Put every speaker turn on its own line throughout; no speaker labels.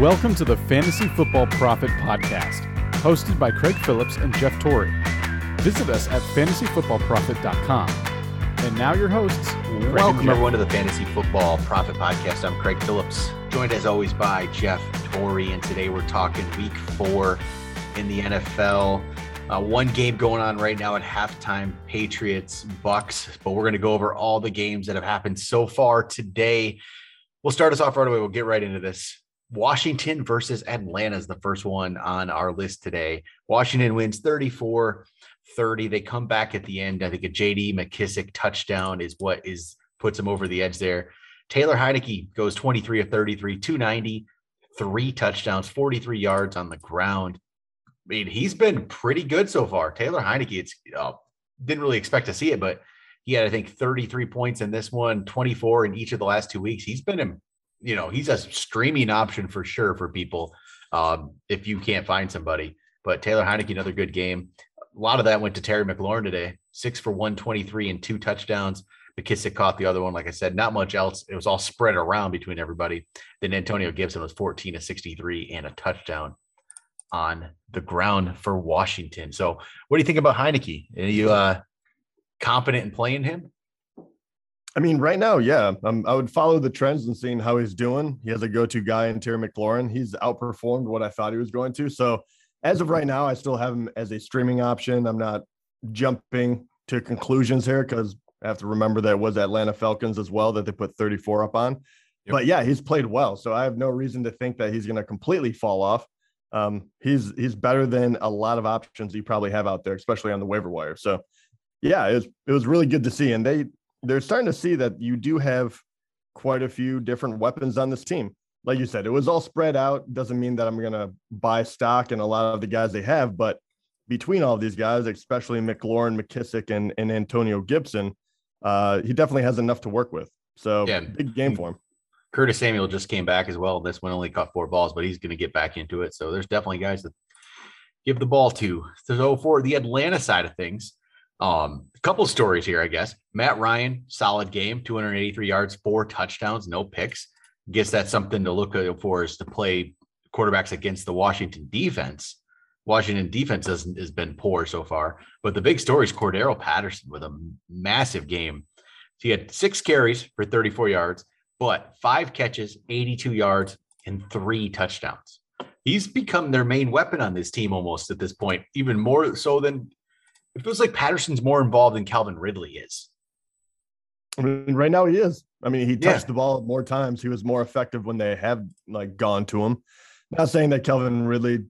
Welcome to the Fantasy Football Prophet Podcast, hosted by Craig Phillips and Jeff Torrey. Visit us at fantasyfootballprophet.com. And now your hosts. Craig
Welcome everyone to the Fantasy Football Prophet Podcast. I'm Craig Phillips, joined as always by Jeff Torrey, and today we're talking Week Four in the NFL. Uh, one game going on right now at halftime: Patriots Bucks. But we're going to go over all the games that have happened so far today. We'll start us off right away. We'll get right into this. Washington versus Atlanta is the first one on our list today. Washington wins 34 30. They come back at the end. I think a JD McKissic touchdown is what is puts them over the edge there. Taylor Heinicke goes 23 of 33, 290, three touchdowns, 43 yards on the ground. I mean, he's been pretty good so far. Taylor Heinicke, it's uh, didn't really expect to see it, but he had, I think, 33 points in this one, 24 in each of the last two weeks. He's been, you know, he's a streaming option for sure for people um, if you can't find somebody. But Taylor Heinicke, another good game. A lot of that went to Terry McLaurin today, six for 123 and two touchdowns. McKissic caught the other one. Like I said, not much else. It was all spread around between everybody. Then Antonio Gibson was 14 to 63 and a touchdown on the ground for Washington. So, what do you think about Heinicke? Are you uh, confident in playing him?
I mean, right now, yeah, um, I would follow the trends and seeing how he's doing. He has a go-to guy in Terry McLaurin. He's outperformed what I thought he was going to. So, as of right now, I still have him as a streaming option. I'm not jumping to conclusions here because I have to remember that it was Atlanta Falcons as well that they put 34 up on. Yep. But yeah, he's played well, so I have no reason to think that he's going to completely fall off. Um, he's he's better than a lot of options you probably have out there, especially on the waiver wire. So yeah, it was it was really good to see, and they they're starting to see that you do have quite a few different weapons on this team. Like you said, it was all spread out. Doesn't mean that I'm going to buy stock in a lot of the guys they have, but between all of these guys, especially McLaurin, McKissic, and, and Antonio Gibson, uh, he definitely has enough to work with. So yeah. big game for him.
Curtis Samuel just came back as well. This one only caught four balls, but he's going to get back into it. So there's definitely guys that give the ball to. So for the Atlanta side of things, um, a couple stories here, I guess. Matt Ryan, solid game, 283 yards, four touchdowns, no picks. Guess that's something to look for is to play quarterbacks against the Washington defense. Washington defense has, has been poor so far, but the big story is Cordarrelle Patterson with a massive game. So he had six carries for 34 yards, but five catches, 82 yards, and three touchdowns. He's become their main weapon on this team almost at this point, even more so than it feels like Patterson's more involved than Calvin Ridley is.
I mean, right now he is. I mean, he touched yeah. the ball more times. He was more effective when they have like gone to him. Not saying that Calvin Ridley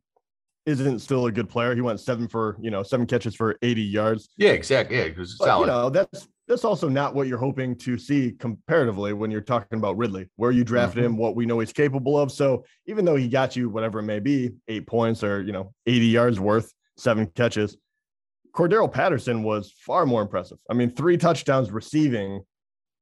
isn't still a good player. He went seven for you know seven catches for 80 yards.
Yeah, exactly. Yeah, it was
but, solid. You know, that's that's also not what you're hoping to see comparatively when you're talking about Ridley, where you drafted mm-hmm. him, what we know he's capable of. So even though he got you whatever it may be, eight points or you know 80 yards worth, seven catches, Cordarrelle Patterson was far more impressive. I mean, three touchdowns receiving.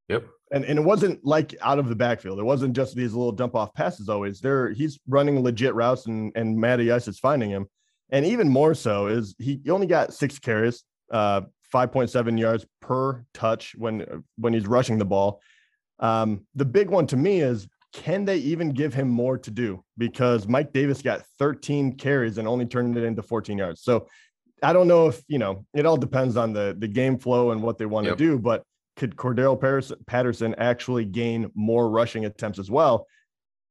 Yep.
And, and it wasn't like out of the backfield. It wasn't just these little dump off passes always. There he's running legit routes and and Matty Ice is finding him. And even more so is he only got six carries, uh, 5.7 yards per touch when when he's rushing the ball. Um, the big one to me is can they even give him more to do? Because Mike Davis got 13 carries and only turned it into 14 yards. So I don't know if you know. It all depends on the the game flow and what they want yep. to do. But could Cordarrelle Patterson actually gain more rushing attempts as well?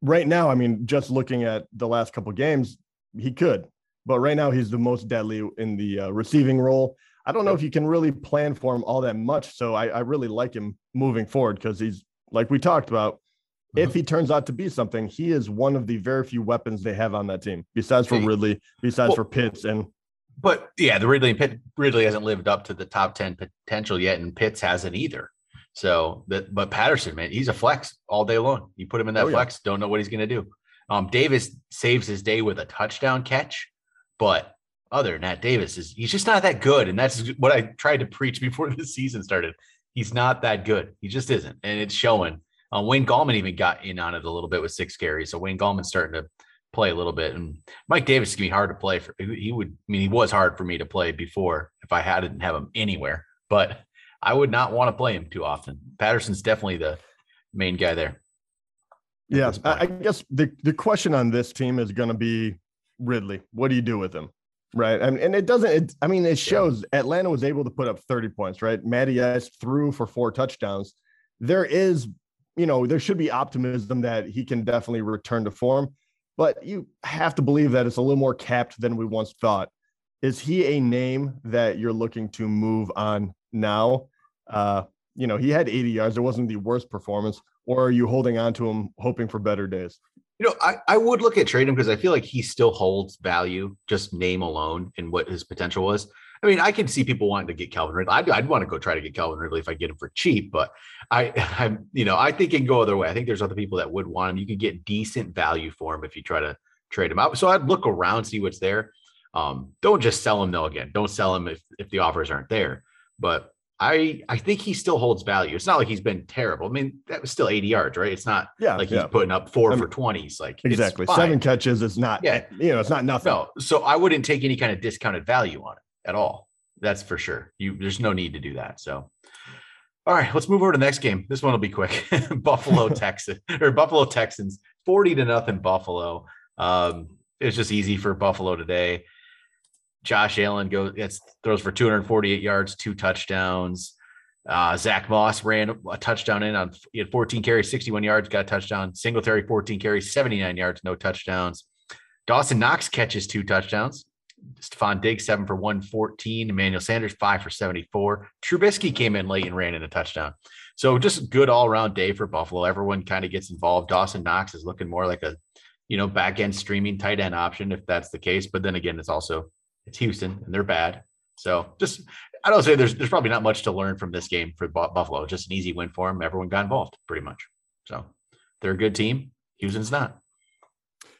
Right now, I mean, just looking at the last couple games, he could. But right now, he's the most deadly in the uh, receiving role. I don't know if you can really plan for him all that much. So I, I really like him moving forward because he's like we talked about. Mm-hmm. If he turns out to be something, he is one of the very few weapons they have on that team, besides for Ridley, besides well, for Pitts and
but yeah, the Ridley Pitt, Ridley hasn't lived up to the top 10 potential yet, and Pitts hasn't either. So that, but Patterson, man, he's a flex all day long. You put him in that oh, flex, yeah. don't know what he's going to do. Um, Davis saves his day with a touchdown catch, but other than that, Davis is he's just not that good, and that's what I tried to preach before the season started. He's not that good. He just isn't, and it's showing. Uh, Wayne Gallman even got in on it a little bit with six carries, so Wayne Gallman's starting to play a little bit. And Mike Davis can be hard to play for. He would, I mean, he was hard for me to play before if I had didn't have him anywhere, but I would not want to play him too often. Patterson's definitely the main guy there.
Yeah, I, I guess the the question on this team is going to be Ridley. What do you do with him? Right. And, and it doesn't, it, I mean, it shows yeah. Atlanta was able to put up 30 points, right? Matty Ice threw for four touchdowns. There is, you know, there should be optimism that he can definitely return to form, but you have to believe that it's a little more capped than we once thought. Is he a name that you're looking to move on now? Uh, you know, he had 80 yards. It wasn't the worst performance. Or are you holding on to him, hoping for better days?
You know, I, I would look at trading him because I feel like he still holds value, just name alone, and what his potential was. I mean, I can see people wanting to get Calvin Ridley. I'd, I'd want to go try to get Calvin Ridley if I get him for cheap, but I, I'm, you know, I think it can go other way. I think there's other people that would want him. You could get decent value for him if you try to trade him out. So I'd look around, see what's there. Um, don't just sell him though. Again, don't sell him if if the offers aren't there. But I I think he still holds value. It's not like he's been terrible. I mean, that was still 80 yards, right? It's not yeah, like he's putting up 4 I mean, for 20s. Like
exactly seven catches is not yeah, you know, it's not nothing.
No, so I wouldn't take any kind of discounted value on it at all. That's for sure. You there's no need to do that. So all right, let's move over to the next game. This one will be quick. Buffalo, Texas, or Buffalo Texans, 40 to nothing Buffalo. Um, it's just easy for Buffalo today. Josh Allen goes gets throws for 248 yards, two touchdowns. Uh, Zack Moss ran a touchdown in on he had 14 carries, 61 yards, got a touchdown. Singletary 14 carries, 79 yards, no touchdowns. Dawson Knox catches two touchdowns. Stefon Diggs seven for 114. Emmanuel Sanders five for 74. Trubisky came in late and ran in a touchdown. So just a good all around day for Buffalo. Everyone kind of gets involved. Dawson Knox is looking more like a you know back end streaming tight end option if that's the case. But then again, it's also it's Houston and they're bad. So just I don't say there's there's probably not much to learn from this game for Buffalo. Just an easy win for them. Everyone got involved pretty much. So they're a good team. Houston's not.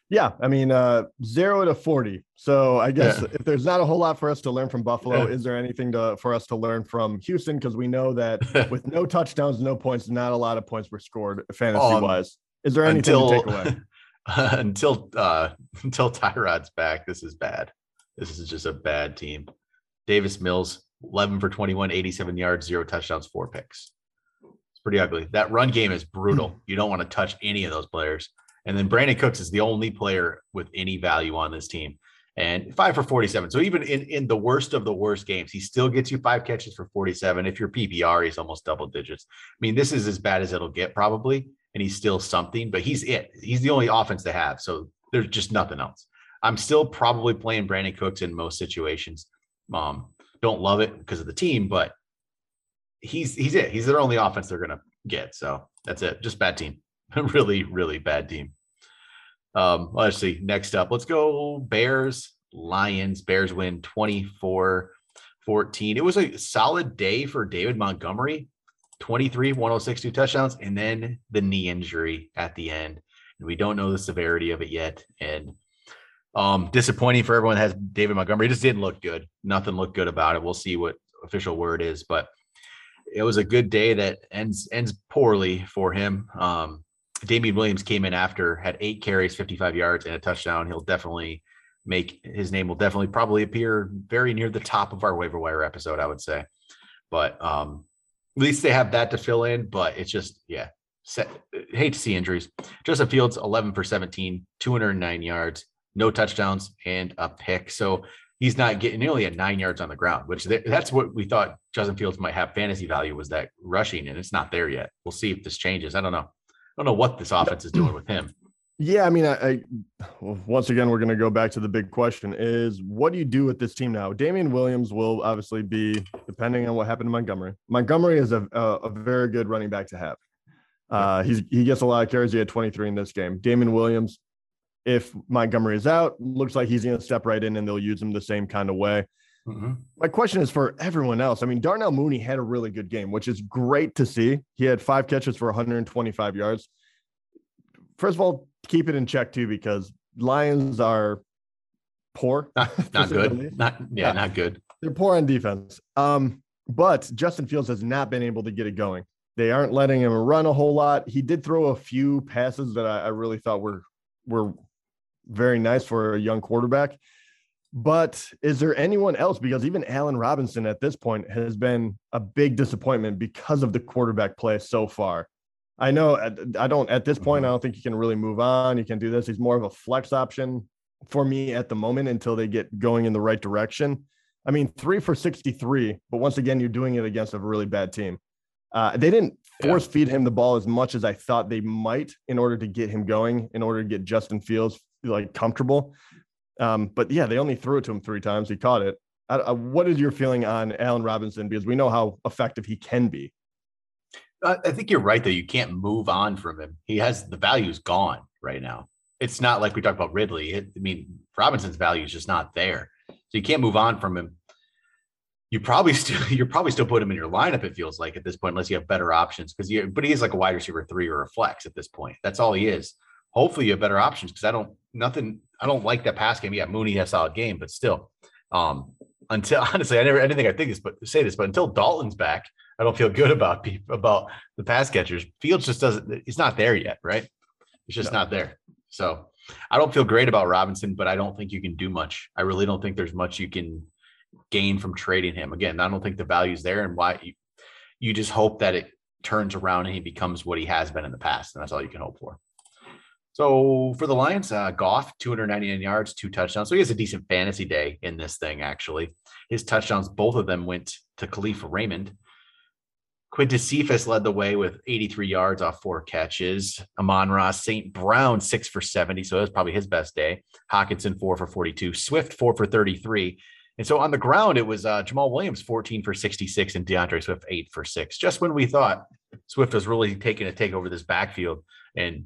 Yeah, I mean uh, zero to forty. So I guess yeah. if there's not a whole lot for us to learn from Buffalo, yeah. is there anything to for us to learn from Houston? Because we know that with no touchdowns, no points, not a lot of points were scored fantasy um, wise. Is there anything until, to take away?
until uh, until Tyrod's back, this is bad. This is just a bad team. Davis Mills, 11 for 21, 87 yards, zero touchdowns, four picks. It's pretty ugly. That run game is brutal. You don't want to touch any of those players. And then Brandin Cooks is the only player with any value on this team. And five for 47. So even in, in the worst of the worst games, he still gets you five catches for 47. If you're PPR, he's almost double digits. I mean, this is as bad as it'll get probably. And he's still something, but he's it. He's the only offense they have. So there's just nothing else. I'm still probably playing Brandin Cooks in most situations. Um, don't love it because of the team, but he's he's it. He's their only offense they're gonna get. So that's it. Just bad team. really, really bad team. Um, let's see. Next up, let's go Bears, Lions. Bears win 24 14. It was a solid day for David Montgomery 23, 106, two touchdowns, and then the knee injury at the end. And we don't know the severity of it yet. And um, disappointing for everyone that has David Montgomery. It just didn't look good. Nothing looked good about it. We'll see what official word is, but it was a good day that ends ends poorly for him. Um, Damien Williams came in after had eight carries, 55 yards, and a touchdown. He'll definitely make his name will definitely probably appear very near the top of our waiver wire episode, I would say. But um, at least they have that to fill in. But it's just, yeah, set, hate to see injuries. Justin Fields, 11 for 17, 209 yards, no touchdowns and a pick. So he's not getting nearly at nine yards on the ground, which that's what we thought Justin Fields might have fantasy value was that rushing, and it's not there yet. We'll see if this changes. I don't know. I don't know what this offense is doing with him.
Yeah, I mean, I, I well, once again we're going to go back to the big question: is what do you do with this team now? Damien Williams will obviously be depending on what happened to Montgomery. Montgomery is a, a, a very good running back to have. Uh, he's he gets a lot of carries. He had 23 in this game. Damien Williams if Montgomery is out, looks like he's going to step right in and they'll use him the same kind of way. Mm-hmm. My question is for everyone else. I mean, Darnell Mooney had a really good game, which is great to see. He had five catches for 125 yards. First of all, keep it in check too, because Lions are poor.
Not, not good. Not yeah, yeah, not good.
They're poor on defense. Um, but Justin Fields has not been able to get it going. They aren't letting him run a whole lot. He did throw a few passes that I, I really thought were were very nice for a young quarterback. But is there anyone else? Because even Allen Robinson at this point has been a big disappointment because of the quarterback play so far. I know I don't at this point, I don't think you can really move on. You can do this. He's more of a flex option for me at the moment until they get going in the right direction. I mean, three for 63, but once again, you're doing it against a really bad team. Uh, they didn't force yeah. feed him the ball as much as I thought they might in order to get him going, in order to get Justin Fields like comfortable. Um, but yeah, they only threw it to him three times. He caught it. Uh, what is your feeling on Allen Robinson? Because we know how effective he can be.
I think you're right, though. You can't move on from him. He has the value's gone right now. It's not like we talked about Ridley. It, I mean, Robinson's value is just not there. So you can't move on from him. You probably still you're probably still put him in your lineup. It feels like at this point, unless you have better options. Because you, but he is like a wide receiver three or a flex at this point. That's all he is. Hopefully, you have better options. Because I don't nothing. I don't like that pass game. Yeah, Mooney has a solid game, but still, um, until honestly, I never I didn't think I think this, but say this, but until Dalton's back, I don't feel good about people about the pass catchers. Fields just doesn't. He's not there yet, right? He's just no. not there. So I don't feel great about Robinson, but I don't think you can do much. I really don't think there's much you can gain from trading him. Again, I don't think the value's there, and why you, you just hope that it turns around and he becomes what he has been in the past, and that's all you can hope for. So for the Lions, uh, Goff, 299 yards, two touchdowns. So he has a decent fantasy day in this thing, actually. His touchdowns, both of them went to Kalif Raymond. Quintus Cephus led the way with 83 yards off four catches. Amon-Ra St. Brown, six for 70. So it was probably his best day. Hockenson, four for 42. Swift, four for 33. And so on the ground, it was uh, Jamaal Williams, 14 for 66, and D'Andre Swift, eight for six. Just when we thought Swift was really taking a take over this backfield. And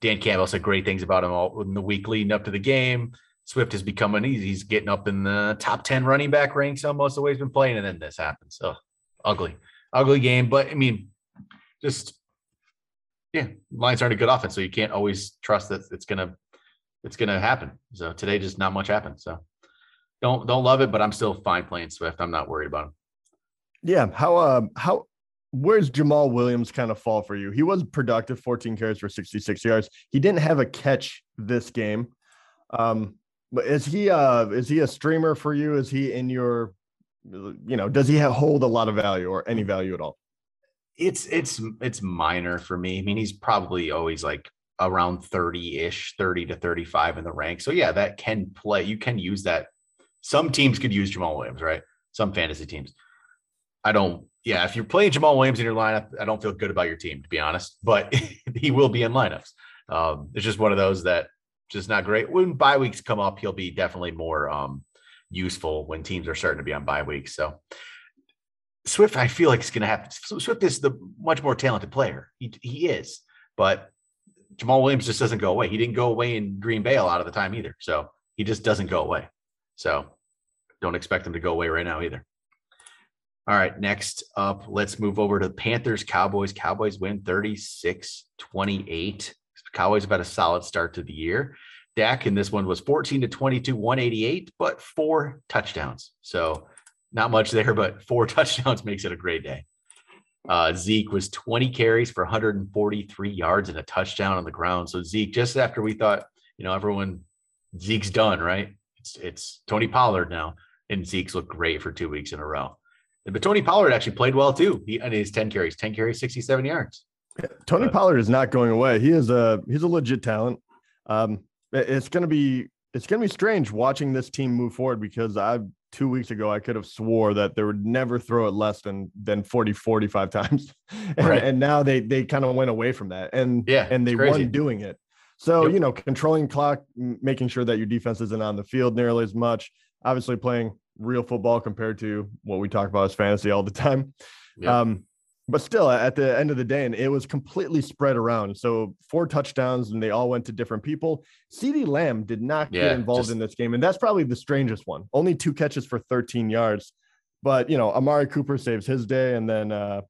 Dan Campbell said great things about him all in the week leading up to the game. Swift is becoming he's getting up in the top 10 running back ranks almost the way he's been playing. And then this happens. So ugly, ugly game. But I mean, just yeah, Lions aren't a good offense. So you can't always trust that it's gonna it's gonna happen. So today just not much happened. So don't don't love it, but I'm still fine playing Swift. I'm not worried about him.
Yeah. How um, how where's Jamaal Williams kind of fall for you? He was productive, 14 carries for 66 yards. He didn't have a catch this game. Um, but is he uh is he a streamer for you? Is he in your you know, does he have, hold a lot of value or any value at all?
It's it's it's minor for me. I mean, he's probably always like around 30-ish, 30 to 35 in the rank. So yeah, that can play. You can use that. Some teams could use Jamaal Williams, right? Some fantasy teams. I don't yeah, if you're playing Jamaal Williams in your lineup, I don't feel good about your team, to be honest, but he will be in lineups. Um, it's just one of those that just not great. When bye weeks come up, he'll be definitely more um, useful when teams are starting to be on bye weeks. So Swift, I feel like it's going to happen. Swift is the much more talented player. He, he is, but Jamaal Williams just doesn't go away. He didn't go away in Green Bay a lot of the time either. So he just doesn't go away. So don't expect him to go away right now either. All right, next up, let's move over to the Panthers, Cowboys. Cowboys win 36 28. Cowboys have had a solid start to the year. Dak in this one was 14 to 22, 188, but four touchdowns. So not much there, but four touchdowns makes it a great day. Uh, Zeke was 20 carries for 143 yards and a touchdown on the ground. So Zeke, just after we thought, you know, everyone Zeke's done, right? It's it's Tony Pollard now, and Zeke's looked great for two weeks in a row. But Tony Pollard actually played well too. He and his 10 carries, 10 carries, 67 yards.
Yeah, Tony but, Pollard is not going away. He is a he's a legit talent. Um, it's gonna be it's gonna be strange watching this team move forward because I two weeks ago I could have swore that they would never throw it less than than 40 45 times. and, right. and now they they kind of went away from that. And yeah, and they won doing it. So, yep. you know, controlling clock, making sure that your defense isn't on the field nearly as much, obviously playing real football compared to what we talk about as fantasy all the time. Um, but still, at the end of the day, and it was completely spread around. So four touchdowns, and they all went to different people. CeeDee Lamb did not yeah, get involved just... in this game, and that's probably the strangest one. Only two catches for 13 yards. But you know, Amari Cooper saves his day, and then uh,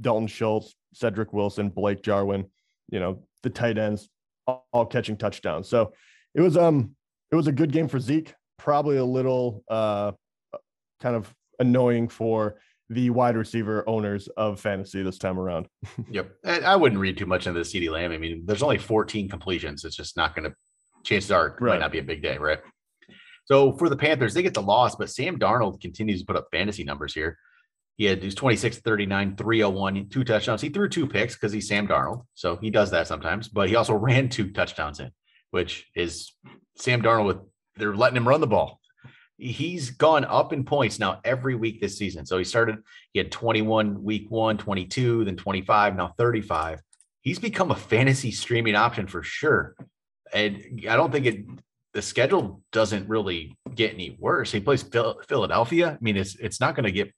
Dalton Schultz, Cedric Wilson, Blake Jarwin, you know, the tight ends all, all catching touchdowns. So it was um it was a good game for Zeke. Probably a little uh kind of annoying for the wide receiver owners of fantasy this time around.
yep. I wouldn't read too much into the CeeDee Lamb. I mean, there's only 14 completions. It's just not going to, chances are, it right. might not be a big day, right? So for the Panthers, they get the loss, but Sam Darnold continues to put up fantasy numbers here. He had these 26, 39, 301, two touchdowns. He threw two picks because he's Sam Darnold. So he does that sometimes, but he also ran two touchdowns in, which is Sam Darnold with they're letting him run the ball. He's gone up in points now every week this season. So he started, he had 21 week one, 22, then 25, now 35. He's become a fantasy streaming option for sure. And I don't think it the schedule doesn't really get any worse. He plays Philadelphia. I mean, it's it's not going to get.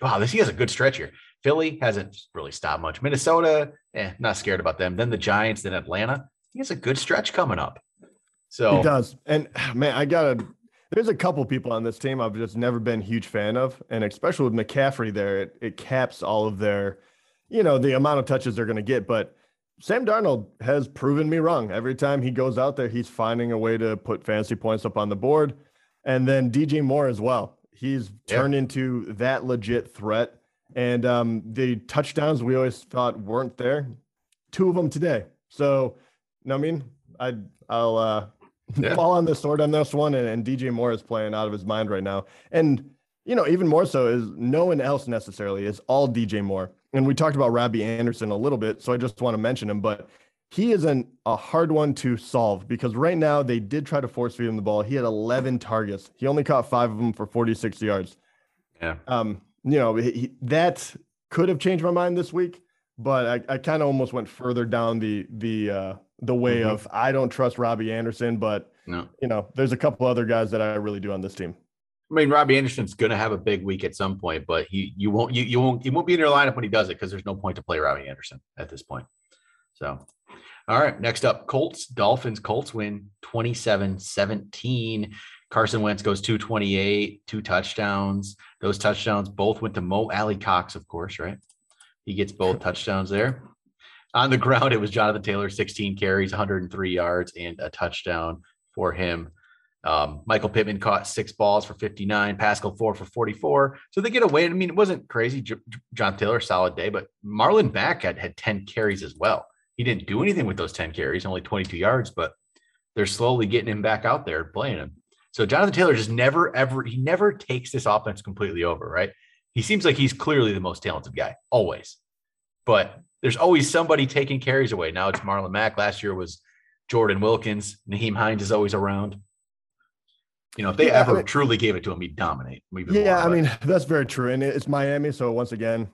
Wow, this he has a good stretch here. Philly hasn't really stopped much. Minnesota, eh, not scared about them. Then the Giants, then Atlanta. He has a good stretch coming up. So
he does. And man, I gotta. There's a couple people on this team I've just never been huge fan of, and especially with McCaffrey there, it, it caps all of their, you know, the amount of touches they're going to get. But Sam Darnold has proven me wrong. Every time he goes out there, he's finding a way to put fancy points up on the board. And then DJ Moore as well. He's turned into that legit threat. And um, the touchdowns we always thought weren't there, two of them today. So, you know I mean? I, I'll uh, yeah. fall on the sword on this one. And, and DJ Moore is playing out of his mind right now. And, you know, even more so is no one else necessarily is all DJ Moore and we talked about Robbie Anderson a little bit, so I just want to mention him, but he is an, a hard one to solve because right now they did try to force feed him the ball. He had 11 targets. He only caught five of them for 46 yards.
Yeah.
Um, you know, he, that could have changed my mind this week, but I, I kind of almost went further down the the uh, the way mm-hmm. of I don't trust Robbie Anderson, but
no.
you know, there's a couple other guys that I really do on this team.
I mean, Robbie Anderson's going to have a big week at some point, but he you won't you, you won't you won't be in your lineup when he does it because there's no point to play Robbie Anderson at this point. So, all right, next up, Colts Dolphins. Colts win 27-17. Carson Wentz goes 228, two touchdowns. Those touchdowns both went to Mo Alie-Cox, of course, right? He gets both touchdowns there. On the ground, it was Jonathan Taylor, 16 carries, 103 yards, and a touchdown for him. Um, Michael Pittman caught six balls for 59, Pascal four for 44. So they get away. I mean, it wasn't crazy. J- John Taylor, solid day, but Marlon Mack had, had 10 carries as well. He didn't do anything with those 10 carries, only 22 yards, but they're slowly getting him back out there playing him. So Jonathan Taylor just never, ever, he never takes this offense completely over, right? He seems like he's clearly the most talented guy, always. But there's always somebody taking carries away. Now it's Marlon Mack. Last year was Jordan Wilkins. Nyheim Hines is always around. You know, if they yeah, ever I mean, truly gave it to him, he'd dominate.
yeah, I mean that's very true, and it's Miami. So once again,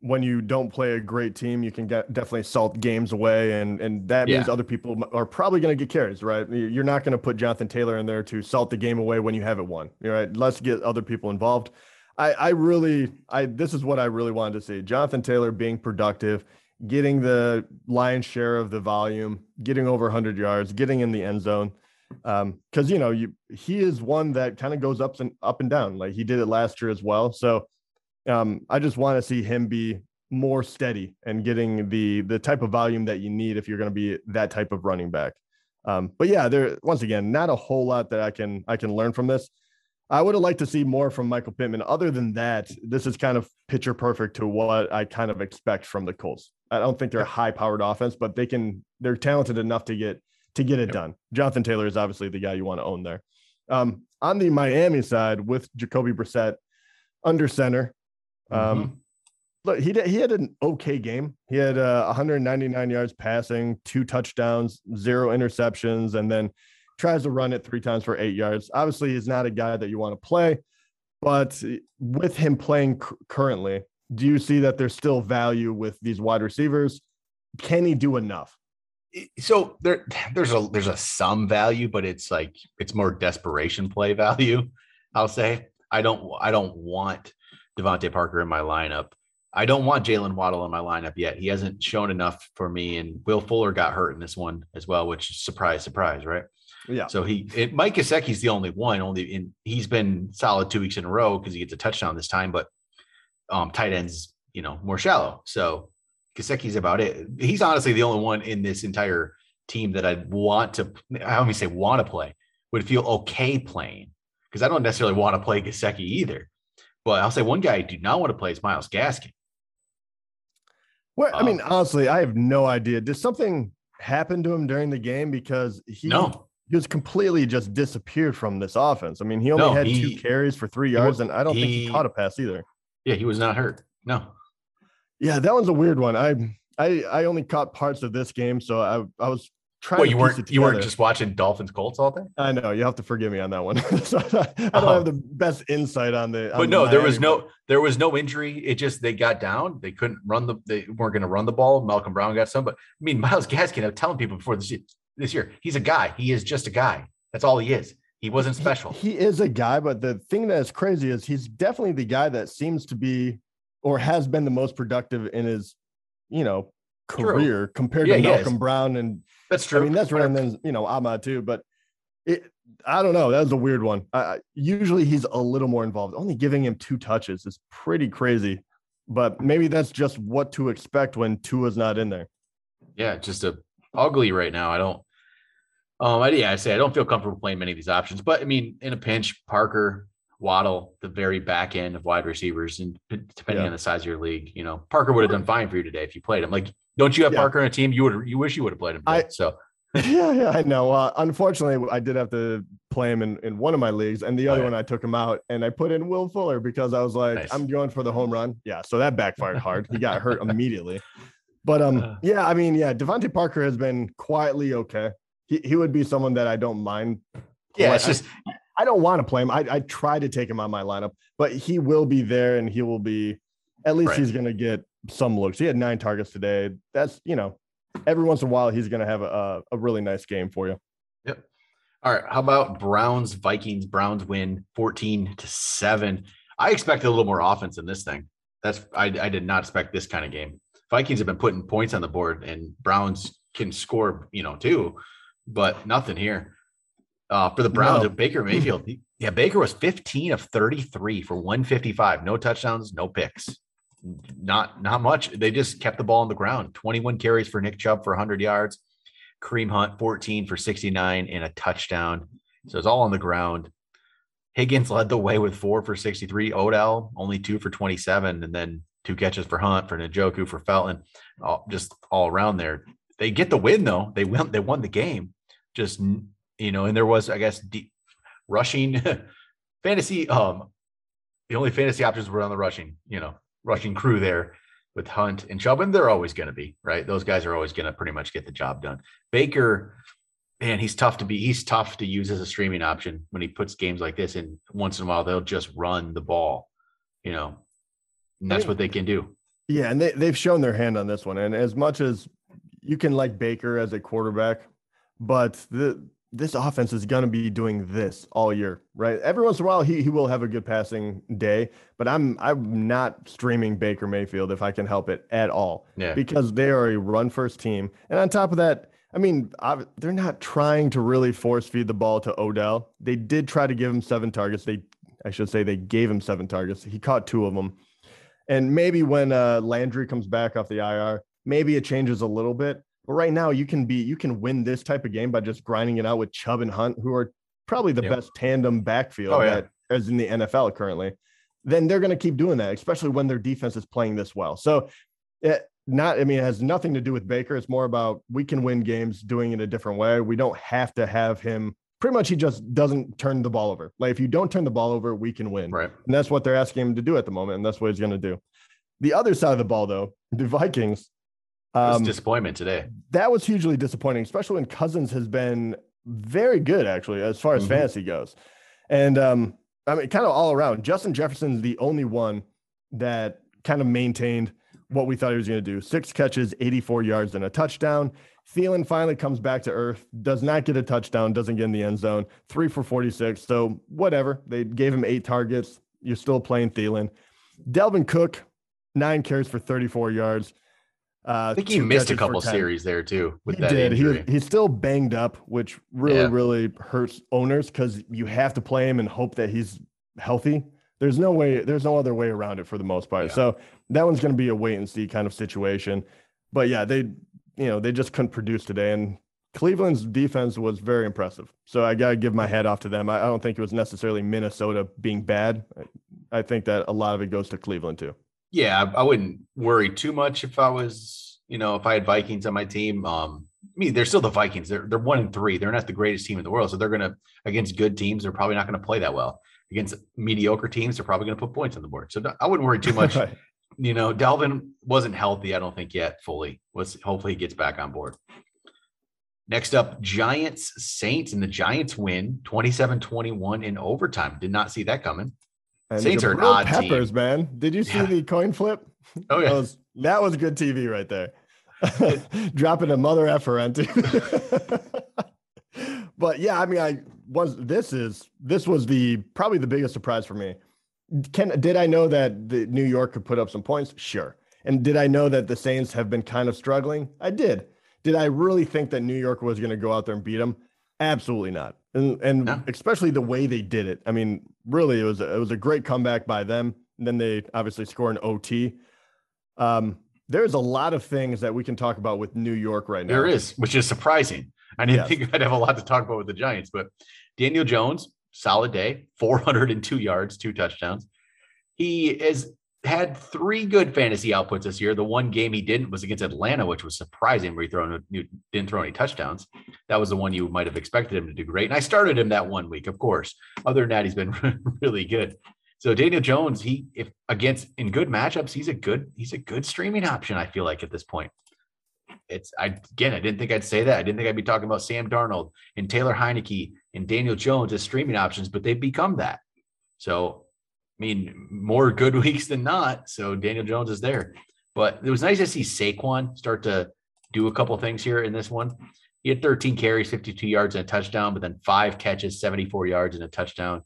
when you don't play a great team, you can get definitely salt games away, and and that yeah. means other people are probably going to get carries, right? You're not going to put Jonathan Taylor in there to salt the game away when you have it won, right? Let's get other people involved. I I really I this is what I really wanted to see: Jonathan Taylor being productive, getting the lion's share of the volume, getting over 100 yards, getting in the end zone. Um because you know you he is one that kind of goes up and up and down like he did it last year as well. So um i just want to see him be more steady and getting the the type of volume that you need if you're going to be that type of running back. Um but yeah there once again not a whole lot that i can i can learn from this. I would have liked to see more from michael pittman. Other than that this is kind of picture perfect to what i kind of expect from the colts i don't think they're a high powered offense but they can they're talented enough to get to get it yep. done. Jonathan Taylor is obviously the guy you want to own there. Um, on the Miami side, with Jacoby Brissett under center, um, mm-hmm. look, he did, he had an okay game. He had uh, 199 yards passing, two touchdowns, zero interceptions, and then tries to run it three times for eight yards. Obviously, he's not a guy that you want to play, but with him playing c- currently, do you see that there's still value with these wide receivers? Can he do enough?
so there there's a there's a some value but it's like it's more desperation play value i'll say. I don't i don't want DeVante Parker in my lineup. I don't want Jaylen Waddle in my lineup yet. He hasn't shown enough for me and will fuller got hurt in this one as well which surprise surprise right?
Yeah.
So he it, mike Gesicki's the only one only in he's been solid two weeks in a row because he gets a touchdown this time but um tight ends you know more shallow so Gesicki's about it. He's honestly the only one in this entire team that I'd want to, I don't even say want to play, would feel okay playing because I don't necessarily want to play Gesicki either. But I'll say one guy I do not want to play is Myles Gaskin.
Well, I mean, um, honestly, I have no idea. Did something happen to him during the game because he
no.
he was completely just disappeared from this offense? I mean, he only no, had he, two carries for three yards, and I don't he, think he caught a pass either
Yeah, he was not hurt. No.
Yeah, that one's a weird one. I I I only caught parts of this game, so I I was trying.
Well,
to
you weren't you weren't just watching Dolphins Colts all day.
I know you have to forgive me on that one. so I don't
Oh.
have the best insight on the. on
But no, there was no there was no injury. It just they got down. They couldn't run the they weren't going to run the ball. Malcolm Brown got some, but I mean Myles Gaskin. I'm telling people before this this year, he's a guy. He is just a guy. That's all he is. He wasn't special.
He, is a guy, but the thing that is crazy is he's definitely the guy that seems to be or has been the most productive in his, you know,
True.
career compared
Yeah,
to
he is.
Malcolm Brown and
That's true.
I mean that's right, and then you know Ahmad too. But it, I don't know. That was a weird one. I, I- usually he's a little more involved. Only giving him two touches is pretty crazy. But maybe that's just what to expect when Tua's not in there.
yeah, just a ugly right now. I don't. Um, I, yeah, I say I don't feel comfortable playing many of these options, but I mean, in a pinch, Parker, Waddle, the very back end of wide receivers, and depending
Yeah.
on the size of your league, you know, Parker would have done fine for you today if you played him. Like, don't you have
Yeah.
Parker on a team? You would. You wish you would have played him.
I-
so
yeah, yeah, I know. Uh, unfortunately, I did have to play him in, in one of my leagues, and the
Oh,
other
yeah.
one I took him out, and I put in Will Fuller because I was like,
Nice.
I'm going for the home run. Yeah, so that backfired hard. He got hurt immediately. But um,
Uh.
yeah, I mean, yeah, DeVante Parker has been quietly okay. He he would be someone that I don't mind.
yeah, it's just
I don't want to play him. I, I try to take him on my lineup, but he will be there and he will be at least
Right.
he's going to get some looks. He had nine targets today. That's, you know, every once in a while he's going to have a, a really nice game for you. Yep.
All right. How about Browns, Vikings? Browns win 14 to 7. I expected a little more offense in this thing. That's I, I did not expect this kind of game. Vikings have been putting points on the board and Browns can score, you know, too, but nothing here. Uh, for the Browns,
No.
Baker Mayfield. he- yeah, Baker was 15 of 33 for 155. No touchdowns, no picks. Not not much. They just kept the ball on the ground. 21 carries for Nick Chubb for 100 yards. Kareem Hunt 14 for 69 and a touchdown. So it's all on the ground. Higgins led the way with four for 63. Odell only two for 27, and then two catches for Hunt, for Njoku, for Felton, all, just all around there. They get the win though. They won. They won the game. Just you know, and there was, I guess, deep, rushing fantasy. Um, the only fantasy options were on the rushing, you know, rushing crew there with Hunt and Chubb, and they're always going to be right. Those guys are always going to pretty much get the job done. Baker, man, he's tough to be. He's tough to use as a streaming option when he puts games like this. And once in a while, they'll just run the ball, you know, and that's what they can do.
Yeah. And they, they've shown their hand on this one. And as much as you can like Baker as a quarterback, but the, this offense is going to be doing this all year, right? Every once in a while, he, he will have a good passing day, but I'm I'm not streaming Baker Mayfield if I can help it at all.
Yeah.
because they are a run first team. And on top of that, I mean, ob- they're not trying to really force feed the ball to Odell. They did try to give him seven targets. They, I should say, they gave him seven targets. He caught two of them. And maybe when uh, Landry comes back off the IR, maybe it changes a little bit. But right now, you can be you can win this type of game by just grinding it out with Chubb and Hunt, who are probably the
Yep.
best tandem backfield
Oh, yeah.
that is in the NFL currently. Then they're going to keep doing that, especially when their defense is playing this well. So, it, not I mean, it has nothing to do with Baker. It's more about we can win games doing it a different way. We don't have to have him. Pretty much, he just doesn't turn the ball over. Like if you don't turn the ball over, we can win.
Right.
And that's what they're asking him to do at the moment. And that's what he's going to do. The other side of the ball, though, the Vikings, um,
disappointment today.
that was hugely disappointing, especially when Cousins has been very good, actually, as far as
Mhm.
fantasy goes. And um, I mean, kind of all around, Justin Jefferson's the only one that kind of maintained what we thought he was going to do six catches, 84 yards, and a touchdown. Thielen finally comes back to earth, does not get a touchdown, doesn't get in the end zone, three for 46. So, whatever. They gave him eight targets. You're still playing Thielen. Dalvin Cook, nine carries for 34 yards. Uh,
I think he missed a couple series there too with
He
that
did. He, he's still banged up, which really,
Yeah.
really hurts owners because you have to play him and hope that he's healthy. There's no way, there's no other way around it for the most part.
Yeah.
So that one's going to be a wait and see kind of situation. But yeah, they, you know, they just couldn't produce today. And Cleveland's defense was very impressive. So I got to give my hat off to them. I, I don't think it was necessarily Minnesota being bad. I, I think that a lot of it goes to Cleveland too.
Yeah, I, I wouldn't worry too much if I was, you know, if I had Vikings on my team. Um, I mean, they're still the Vikings. They're they're one and three. They're not the greatest team in the world, so they're gonna against good teams. They're probably not gonna play that well. against mediocre teams, they're probably going to put points on the board. So I wouldn't worry too much. you know, Dalvin wasn't healthy, I don't think yet fully. Was hopefully he gets back on board. Next up, Giants Saints, and the Giants win 27-21 in overtime. Did not see that coming.
And Saints are odd Peppers, team. man. Did you see yeah. the coin flip?
Oh yeah,
that was, that was good TV right there. Dropping a mother effer on but yeah, I mean, I was. This is this was the probably the biggest surprise for me. Can did I know that the New York could put up some points? Sure. And did I know that the Saints have been kind of struggling? I did. Did I really think that New York was going to go out there and beat them? Absolutely not. And and no. especially the way they did it. I mean, really, it was a, it was a great comeback by them. And then they obviously score an OT. Um, there's a lot of things that we can talk about with New York right now.
There is, which is surprising. I didn't yes. think I'd have a lot to talk about with the Giants, but Daniel Jones, solid day, 402 yards, two touchdowns. He is had three good fantasy outputs this year. The one game he didn't was against Atlanta, which was surprising, where he thrown didn't throw any touchdowns. That was the one you might have expected him to do great. And I started him that one week, of course. Other than that, he's been really good. So Daniel Jones, he if against in good matchups, he's a good he's a good streaming option. I feel like at this point. It's I again, I didn't think I'd say that. I didn't think I'd be talking about Sam Darnold and Taylor Heinicke and Daniel Jones as streaming options, but they've become that. So mean, more good weeks than not. So Daniel Jones is there. But it was nice to see Saquon start to do a couple things here in this one. He had 13 carries, 52 yards, and a touchdown, but then five catches, 74 yards, and a touchdown.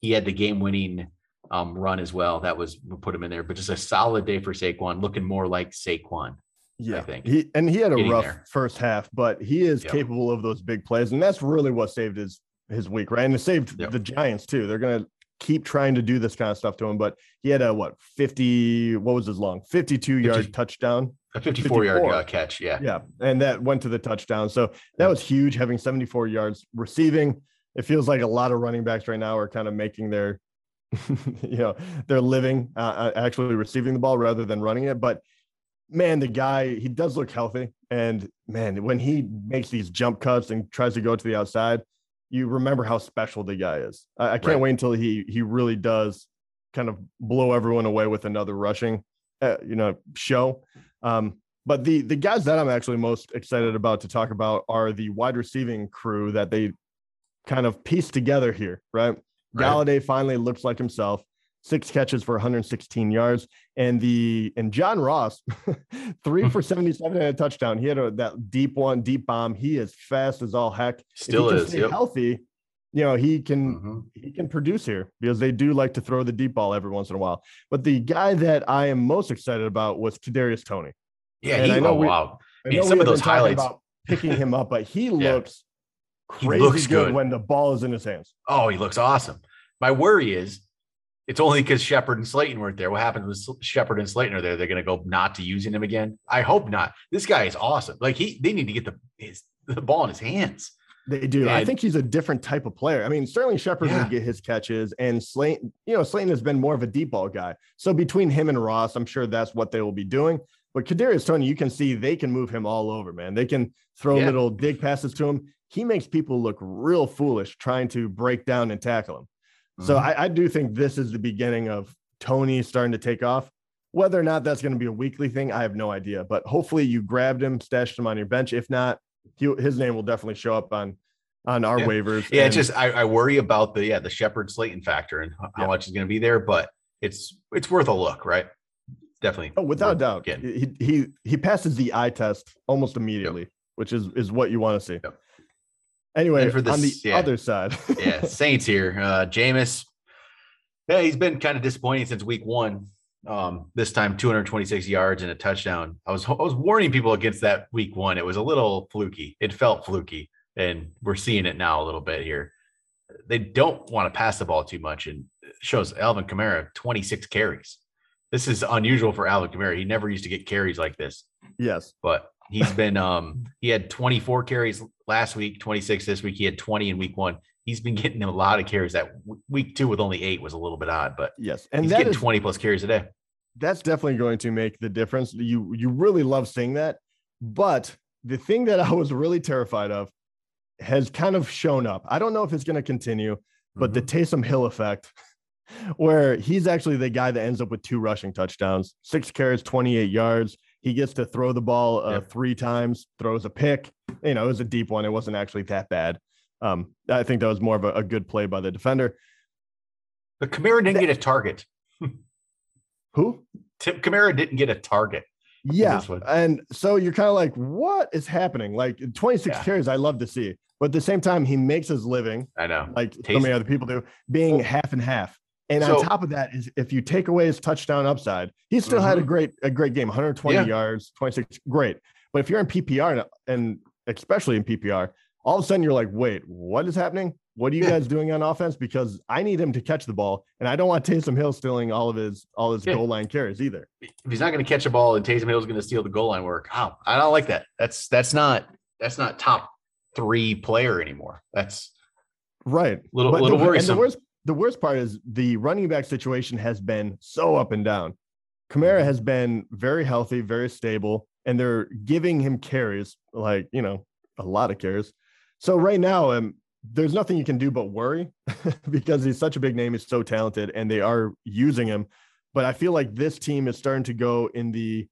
He had the game winning um, run as well. That was put him in there, but just a solid day for Saquon, looking more like Saquon.
Yeah, I think he and he had a rough there. first half, but he is yep. capable of those big plays, and that's really what saved his his week, right? And it saved yep. the Giants too. They're gonna keep trying to do this kind of stuff to him. But he had a what 50, what was his long 52 yard touchdown.
A 54, 54. yard uh, catch. Yeah.
Yeah. And that went to the touchdown. So that was huge having 74 yards receiving. It feels like a lot of running backs right now are kind of making their, you know, their living uh, uh, actually receiving the ball rather than running it. But man, the guy, he does look healthy. And man, when he makes these jump cuts and tries to go to the outside, you remember how special the guy is. I, I can't right. wait until he he really does kind of blow everyone away with another rushing, uh, you know, show. Um, but the the guys that I'm actually most excited about to talk about are the wide receiving crew that they kind of pieced together here, right? right. Golladay finally looks like himself six catches for 116 yards. And the and John Ross, three for 77 and a touchdown. He had a, that deep one, deep bomb. He is fast as all heck.
Still is
yep. healthy. You know, he can mm-hmm. he can produce here because they do like to throw the deep ball every once in a while. But the guy that I am most excited about was Kadarius Toney.
Yeah, and he, I know oh, we, wow. I know some of those highlights about
picking him up, but he yeah. looks crazy he looks good, good when the ball is in his hands.
Oh, he looks awesome. My worry is it's only because Shepard and Slayton weren't there. What happens with Shepard and Slayton are there? They're going to go not to using him again. I hope not. This guy is awesome. Like he, they need to get the his the ball in his hands.
They do. And, I think he's a different type of player. I mean, Sterling Shepard yeah. would get his catches, and Slayton, you know, Slayton has been more of a deep ball guy. So between him and Ross, I'm sure that's what they will be doing. But Kadarius Toney, you can see they can move him all over, man. They can throw yeah. little dig passes to him. He makes people look real foolish trying to break down and tackle him. So mm-hmm. I, I do think this is the beginning of Toney starting to take off. Whether or not that's going to be a weekly thing, I have no idea. But hopefully you grabbed him, stashed him on your bench. If not, he, his name will definitely show up on on our
yeah.
waivers.
Yeah, and, it's just I, I, worry about the yeah the Shepard Slayton factor and how yeah. much is going to be there, but it's it's worth a look, right? Definitely.
Oh, without doubt. He, he he passes the eye test almost immediately, yep. which is is what you want to see. Yep. Anyway, for this, on the yeah. other side,
yeah, Saints here. Uh, Jameis, yeah, he's been kind of disappointing since week one. Um, this time 226 yards and a touchdown. I was I was warning people against that week one. It was a little fluky. It felt fluky, and we're seeing it now a little bit here. They don't want to pass the ball too much, and shows Alvin Kamara 26 carries. This is unusual for Alvin Kamara. He never used to get carries like this.
Yes,
but He's been um he had 24 carries last week, 26 this week. He had 20 in week one. He's been getting a lot of carries. That week two with only eight was a little bit odd, but
yes,
and he's getting is, 20 plus carries a day.
That's definitely going to make the difference. You you really love seeing that, but the thing that I was really terrified of has kind of shown up. I don't know if it's going to continue, but the mm-hmm. Taysom Hill effect, where he's actually the guy that ends up with two rushing touchdowns, six carries, 28 yards. He gets to throw the ball uh,
Yeah.
three times, throws a pick. You know, it was a deep one. It wasn't actually that bad. Um, I think that was more of a, a good play by the defender.
But Kamara didn't get a target.
Who?
Tim Kamara didn't get a target.
Yeah. And so you're kind of like, what is happening? Like 26
Yeah.
carries, I love to see. But at the same time, he makes his living
I know.
like so many other people do, being half and half. And
so-
on top of that is if you take away his touchdown upside, he still had a
Mhm.
great a great game, 120
Yeah.
yards, 26, great. But if you're in PPR and, and especially in PPR, all of a sudden you're like, wait, what is happening? What are you
Yeah.
guys doing on offense? Because I need him to catch the ball, and I don't want Taysom Hill stealing all of his all his
Yeah.
goal line carries either.
if he's not going to catch a ball and Taysom Hill's going to steal the goal line work, oh, I don't like that. That's that's not that's not top three player anymore. That's
Right.
Little-
But
little
the,
worrisome.
The worst, part is the running back situation has been so up and down. Kamara has been very healthy, very stable, and they're giving him carries, like, you know, a lot of carries. So right now, um, there's nothing you can do but worry because he's such a big name, he's so talented, and they are using him. But I feel like this team is starting to go in the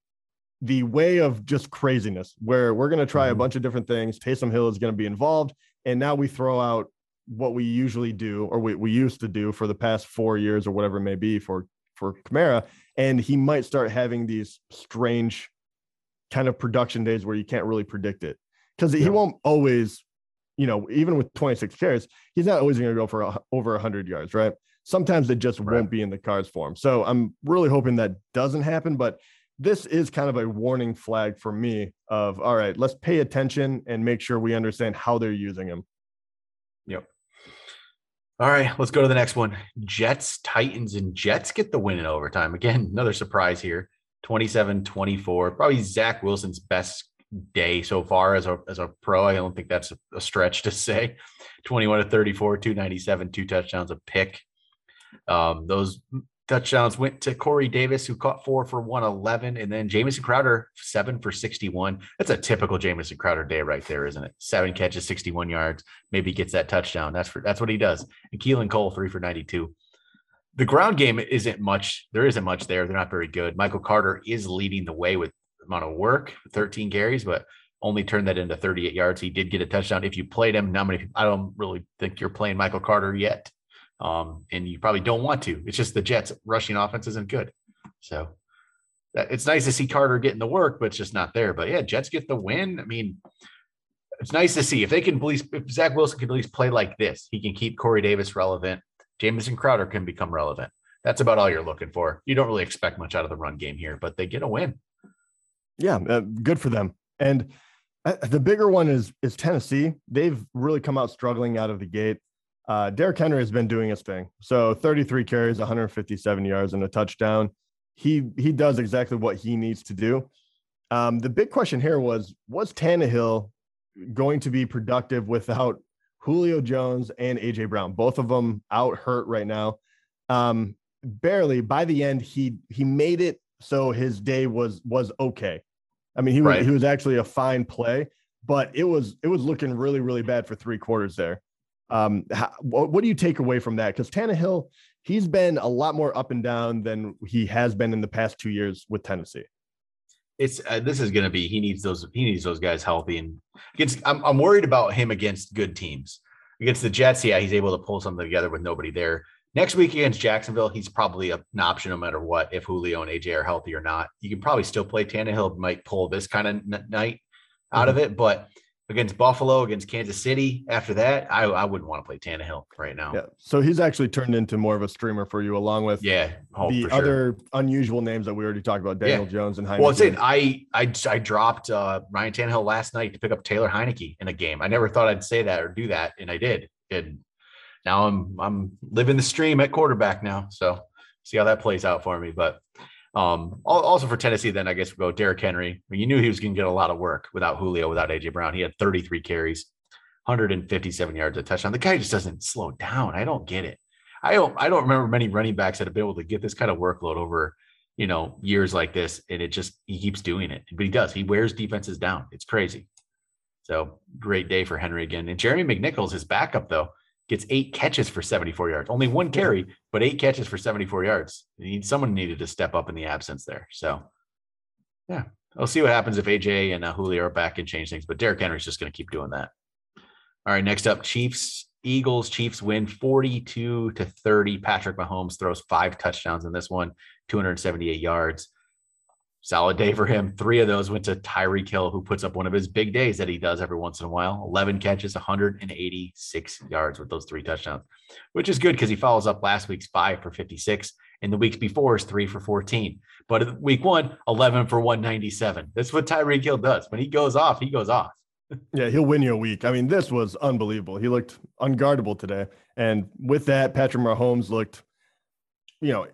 the way of just craziness, where we're going to try a
Mhm.
bunch of different things. Taysom Hill is going to be involved, and now we throw out what we usually do or we, we used to do for the past four years or whatever it may be for for Kamara, and he might start having these strange kind of production days where you can't really predict it because he won't always, you know, even with 26 carries, he's not always going to go for a, over 100 yards, right? Sometimes it just
Right.
won't be in the cards for him. So I'm really hoping that doesn't happen, but this is kind of a warning flag for me of all right, let's pay attention and make sure we understand how they're using him.
All right. Let's go to the next one. Jets, Titans, and Jets get the win in overtime. Again, another surprise here. 27-24. Probably Zach Wilson's best day so far as a as a pro. I don't think that's a, a stretch to say. 21 to 34, 297, two touchdowns, a pick. Um, those touchdowns went to Corey Davis, who caught four for 111, and then Jamison Crowder, seven for 61. That's a typical Jamison Crowder day right there, isn't it? Seven catches, 61 yards, maybe gets that touchdown. That's for that's what he does. And Keelan Cole, three for 92. The ground game isn't much. There isn't much there. They're not very good. Michael Carter is leading the way with amount of work, 13 carries, but only turned that into 38 yards. He did get a touchdown. If you played him, not many. I don't really think you're playing Michael Carter yet, um, and you probably don't want to. It's just the Jets rushing offense isn't good, so that, it's nice to see Carter getting the work, but it's just not there. But yeah, Jets get the win. I mean, it's nice to see if they can at least if Zach Wilson can at least play like this, he can keep Corey Davis relevant. Jamison Crowder can become relevant. That's about all you're looking for. You don't really expect much out of the run game here, but they get a win.
Yeah, uh, good for them. And uh, the bigger one is is Tennessee. They've really come out struggling out of the gate. Uh, Derrick Henry has been doing his thing. So 33 carries, 157 yards, and a touchdown. He he does exactly what he needs to do. Um, the big question here was was Tannehill going to be productive without Julio Jones and AJ Brown? Both of them out hurt right now. Um, barely. By the end, he he made it so his day was was okay. I mean, he was
Right.
he was actually a fine play, but it was it was looking really really bad for three quarters there. Um, how, what, what do you take away from that? Because Tannehill, he's been a lot more up and down than he has been in the past two years with Tennessee.
It's uh, this is going to be he needs those he needs those guys healthy and against I'm I'm worried about him against good teams. Against the Jets, yeah, he's able to pull something together with nobody there. Next week against Jacksonville, he's probably an option no matter what. If Julio and AJ are healthy or not, you can probably still play Tannehill. Might pull this kind of n- night out of it, but against Buffalo, against Kansas City, after that, I, I wouldn't want to play Tannehill right now.
Yeah. So he's actually turned into more of a streamer for you, along with
Yeah, oh,
the
sure.
other unusual names that we already talked about, Daniel Jones and Heineken.
Well, I'm saying I I I dropped uh, Ryan Tannehill last night to pick up Taylor Heinicke in a game. I never thought I'd say that or do that, and I did. And now I'm I'm living the stream at quarterback now. So see how that plays out for me. But um, also for Tennessee, then I guess we'll go Derrick Henry. You knew he was going to get a lot of work without Julio, without AJ Brown. He had 33 carries, 157 yards, a touchdown. The guy just doesn't slow down. I don't get it. I don't I don't remember many running backs that have been able to get this kind of workload over you know, years like this, and it just he keeps doing it. But he does. He wears defenses down. It's crazy. So great day for Henry again. And Jeremy McNichols, his backup though, gets eight catches for 74 yards. Only one carry, but eight catches for 74 yards. Need, someone needed to step up in the absence there. So, yeah, I'll see what happens if AJ and uh, Julio are back and change things. But Derrick Henry's just going to keep doing that. All right, next up, Chiefs. Eagles, Chiefs win 42 to 30. Patrick Mahomes throws five touchdowns in this one, 278 yards solid day for him. Three of those went to Tyreek Hill, who puts up one of his big days that he does every once in a while 11 catches, 186 yards with those three touchdowns, which is good because he follows up last week's five for 56 and the weeks before is three for 14. But week one, 11 for 197. That's what Tyreek Hill does. When he goes off, he goes off.
yeah, he'll win you a week. I mean, this was unbelievable. He looked unguardable today. And with that, Patrick Mahomes looked, you know,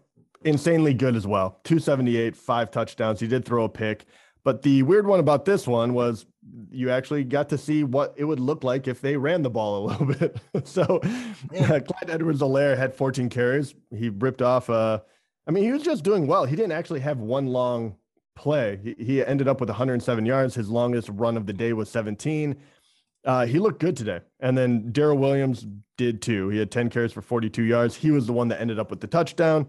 insanely good as well. 278, five touchdowns. He did throw a pick. But the weird one about this one was you actually got to see what it would look like if they ran the ball a little bit. so yeah. uh, Clyde Edwards Helaire had 14 carries. He ripped off, uh, I mean, he was just doing well. He didn't actually have one long play. He, he ended up with 107 yards. His longest run of the day was 17. Uh, he looked good today. And then Darrel Williams did too. He had 10 carries for 42 yards. He was the one that ended up with the touchdown.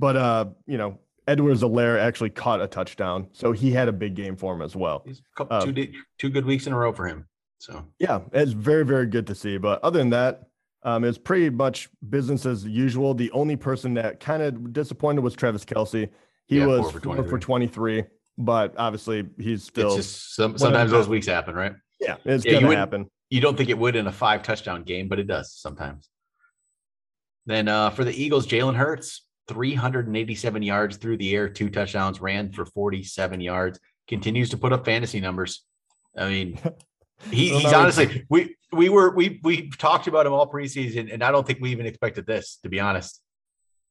But uh, you know, Edwards Helaire actually caught a touchdown, so he had a big game for him as well.
He's couple, uh, two two good weeks in a row for him. So
yeah, it's very very good to see. But other than that, um, it's pretty much business as usual. The only person that kind of disappointed was Travis Kelce. He yeah, was four for, for 23, but obviously he's still.
Some, sometimes those weeks happen, right?
Yeah, it's yeah, gonna happen.
You don't think it would in a five touchdown game, but it does sometimes. Then uh, for the Eagles, Jalen Hurts, 387 yards through the air, two touchdowns, ran for 47 yards, continues to put up fantasy numbers. I mean, he, he's honestly we we were we we talked about him all preseason, and I don't think we even expected this, to be honest.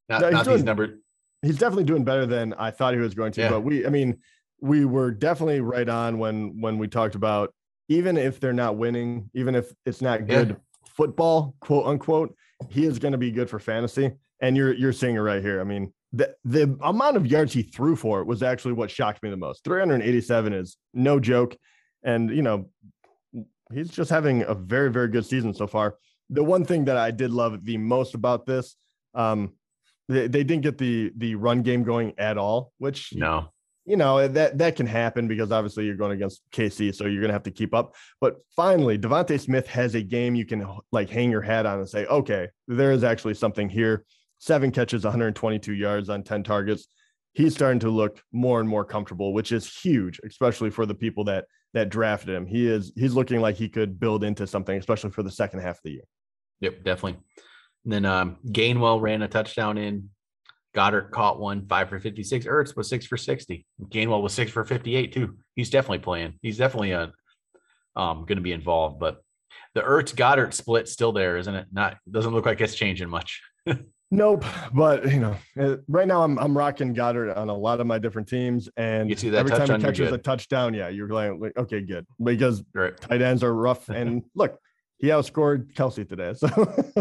Not, no, not doing, these numbers.
He's definitely doing better than I thought he was going to. Yeah. But we, I mean, we were definitely right on when when we talked about even if they're not winning, even if it's not good yeah. football, quote unquote, he is going to be good for fantasy and you're you're seeing it right here. I mean, the the amount of yards he threw for it was actually what shocked me the most. 387 is no joke, and you know he's just having a very very good season so far. The one thing that I did love the most about this, um, they, they didn't get the the run game going at all, which
no.
You know that that can happen because obviously you're going against KC, so you're going to have to keep up. But finally, DeVonta Smith has a game you can like hang your hat on and say, okay, there is actually something here seven catches, 122 yards on 10 targets. He's starting to look more and more comfortable, which is huge, especially for the people that that drafted him. He is he's looking like he could build into something, especially for the second half of the year.
Yep, definitely. And then um, Gainwell ran a touchdown in. Goedert caught one, five for 56. Ertz was six for 60. Gainwell was six for 58 too. He's definitely playing. He's definitely a, uh, um, going to be involved. But the Ertz Goedert split still there, isn't it? Not doesn't look like it's changing much.
Nope, but you know, uh, right now I'm I'm rocking Goedert on a lot of my different teams, and
you see that
every time he catches a touchdown, yeah, you're like, okay, good, because right. tight ends are rough. And look, he outscored Kelce today, so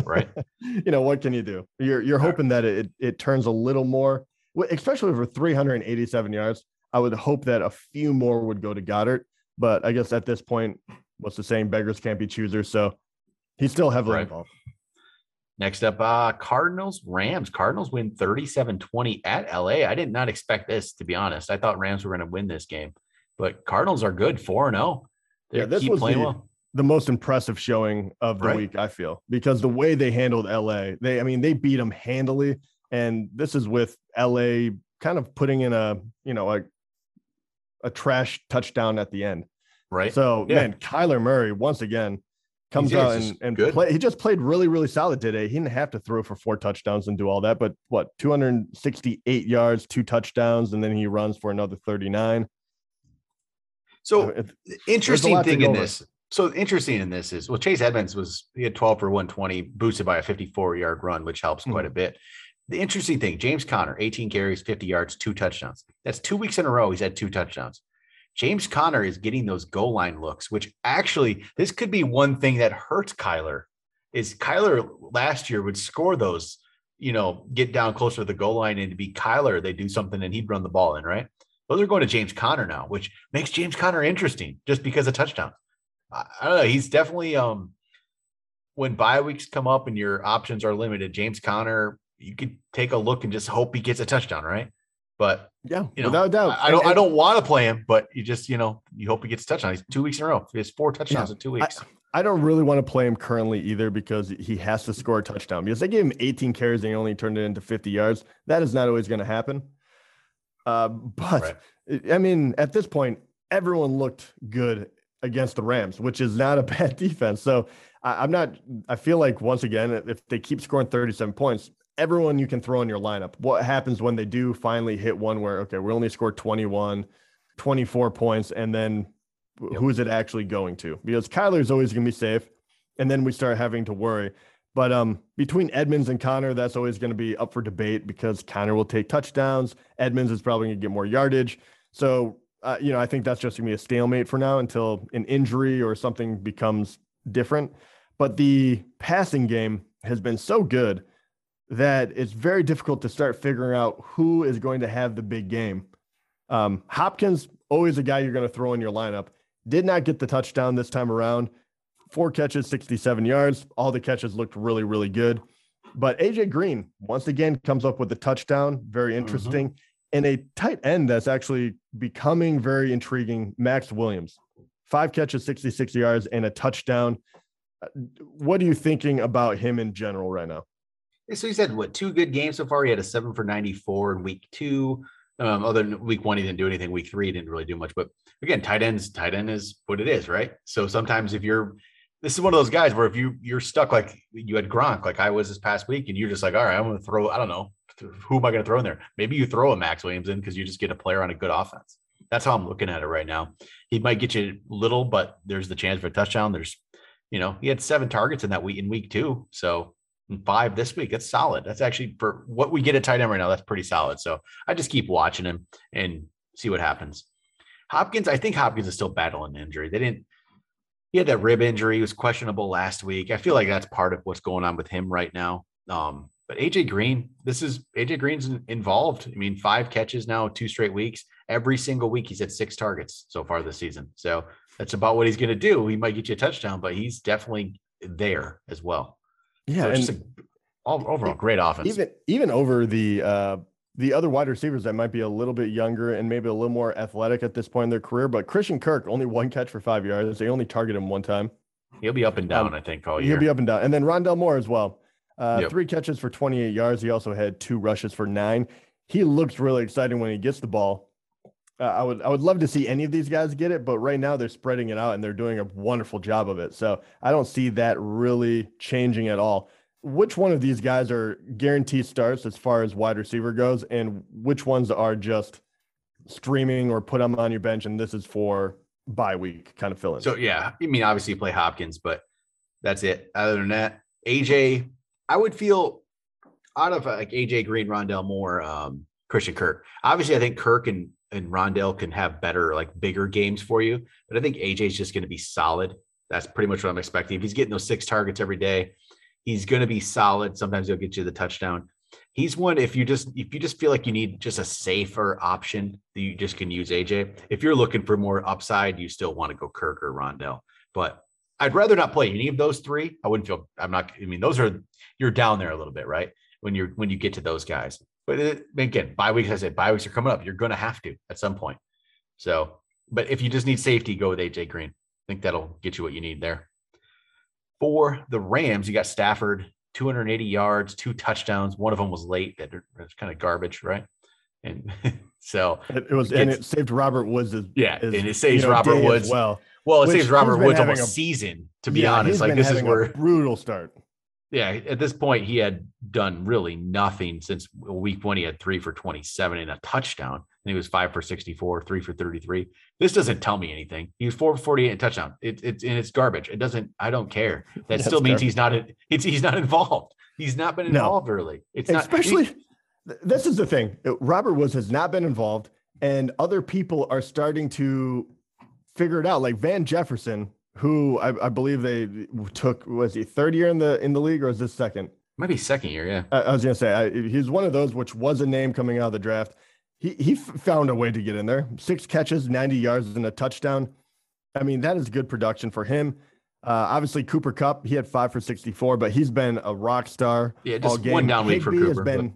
right,
you know what can you do? You're you're hoping that it it turns a little more, especially for 387 yards. I would hope that a few more would go to Goedert, but I guess at this point, what's the saying? Beggars can't be choosers, so he's still heavily right. involved.
Next up, uh, Cardinals, Rams. Cardinals win 37 20 at LA. I did not expect this, to be honest. I thought Rams were going to win this game, but Cardinals are good 4 0.
Yeah, this was the, well. the most impressive showing of the right. week, I feel, because the way they handled LA, they, I mean, they beat them handily. And this is with LA kind of putting in a, you know, a, a trash touchdown at the end.
Right.
So, yeah. man, Kyler Murray, once again, comes out and, and play. He just played really, really solid today. He didn't have to throw for four touchdowns and do all that, but what 268 yards, two touchdowns, and then he runs for another 39.
So it, interesting thing in this. So interesting in this is well, Chase Edmonds was he had 12 for 120, boosted by a 54 yard run, which helps quite mm-hmm. a bit. The interesting thing, James Conner, 18 carries, 50 yards, two touchdowns. That's two weeks in a row. He's had two touchdowns. James Conner is getting those goal line looks, which actually this could be one thing that hurts Kyler. Is Kyler last year would score those, you know, get down closer to the goal line and to be Kyler, they do something and he'd run the ball in, right? Well, they're going to James Conner now, which makes James Conner interesting just because of touchdowns. I, I don't know. He's definitely um when bye weeks come up and your options are limited, James Conner, you could take a look and just hope he gets a touchdown, right? But
yeah,
you know,
without doubt.
I, I don't I don't want to play him, but you just, you know, you hope he gets a touchdown. He's two weeks in a row. He has four touchdowns
Yeah.
in two weeks.
I don't really want to play him currently either because he has to score a touchdown because they gave him 18 carries and he only turned it into 50 yards. That is not always going to happen. Uh, but
Right.
I mean, at this point, everyone looked good against the Rams, which is not a bad defense. So I, I'm not, I feel like once again, if they keep scoring 37 points, everyone you can throw in your lineup. What happens when they do finally hit one where, okay, we only scored 21, 24 points, and then
Yep.
who is it actually going to? Because Kyler is always going to be safe. And then we start having to worry. But um, between Edmonds and Conner, that's always going to be up for debate because Conner will take touchdowns. Edmonds is probably going to get more yardage. So, uh, you know, I think that's just going to be a stalemate for now until an injury or something becomes different. But the passing game has been so good that it's very difficult to start figuring out who is going to have the big game. Um, Hopkins, always a guy you're going to throw in your lineup. Did not get the touchdown this time around. Four catches, 67 yards. All the catches looked really, really good. But AJ Green once again comes up with a touchdown. Very interesting. And a tight end that's actually becoming very intriguing. Maxx Williams, five catches, 66 yards, and a touchdown. Uh, What are you thinking about him in general right now?
So he's had what two good games so far? He had a seven for 94 in week two. Um, other than week one, he didn't do anything. Week three, he didn't really do much. But again, tight ends, tight end is what it is, right? So sometimes if you're this is one of those guys where if you you're stuck like you had Gronk, like I was this past week, and you're just like, all right, I'm gonna throw, I don't know, who am I gonna throw in there? Maybe you throw a Maxx Williams in because you just get a player on a good offense. That's how I'm looking at it right now. He might get you little, but there's the chance for a touchdown. There's, you know, he had seven targets in that week in week two. So and five this week. That's solid. That's actually for what we get at tight end right now. That's pretty solid. So I just keep watching him and see what happens. Hopkins, I think Hopkins is still battling injury. They didn't. He had that rib injury. He was questionable last week. I feel like that's part of what's going on with him right now. Um, but AJ Green, this is AJ Green's involved. I mean, five catches now, two straight weeks. Every single week, he's had six targets so far this season. So that's about what he's going to do. He might get you a touchdown, but he's definitely there as well.
Yeah,
So
and
a, all, overall great offense.
even even over the uh the other wide receivers that might be a little bit younger and maybe a little more athletic at this point in their career, but Christian Kirk only one catch for five yards. They only target him one time.
He'll be up and down,
Um,
I think, all year.
He'll be up and down. And then Rondale Moore as well. Uh,
Yep.
Three catches for 28 yards. He also had two rushes for nine. He looks really exciting when he gets the ball. Uh, I would I would love to see any of these guys get it, but right now they're spreading it out and they're doing a wonderful job of it. So I don't see that really changing at all. Which one of these guys are guaranteed starts as far as wide receiver goes, and which ones are just streaming or put them on your bench and this is for bye week kind of fill-in?
So yeah, I mean, obviously you play Hopkins, but that's it. Other than that, AJ, I would feel out of uh, like AJ Green, Rondale Moore, um, Christian Kirk. Obviously, I think Kirk and and Rondale can have better, like bigger games for you, but I think AJ is just going to be solid. That's pretty much what I'm expecting. If he's getting those six targets every day, he's going to be solid. Sometimes he'll get you the touchdown. He's one if you just if you just feel like you need just a safer option, that you just can use AJ. If you're looking for more upside, you still want to go Kirk or Rondale. But I'd rather not play any of those three. I wouldn't feel I'm not. I mean, those are you're down there a little bit, right? When you're when you get to those guys. But it, again, bye weeks. I said bye weeks are coming up. You're going to have to at some point. So, but if you just need safety, go with AJ Green. I think that'll get you what you need there. For the Rams, you got Stafford, 280 yards, two touchdowns. One of them was late. That that's kind of garbage, right? And so,
It, was, and it saved Robert Woods.
As, yeah,
his,
and it saves
you know,
Robert
as
Woods.
well.
Well, it
which
saves Robert Woods almost
a-
season, to be
Yeah,
honest. Like this is where
a brutal start.
Yeah, at this point, he had done really nothing since week one. He had three for 27 and a touchdown. And he was five for 64, three for 33. This doesn't tell me anything. He was four for 48 and touchdown. It, it's and it's garbage. It doesn't, I don't care. That
Yeah,
still means
garbage.
he's not, it's, he's not involved. He's not been
No.
involved early. It's not,
Especially, th- this is the thing. Robert Woods has not been involved, and other people are starting to figure it out. Like Van Jefferson, who I, I believe they took was he third year in the in the league or is this second?
maybe second year. Yeah.
I, I was gonna say I, he's one of those which was a name coming out of the draft. He he f- found a way to get in there. Six catches, ninety yards, and a touchdown. I mean that is good production for him. Uh, obviously, Cooper Kupp he had five for 64, but he's been a rock star.
Yeah,
all
just
game.
one down week for Cooper.
Has been,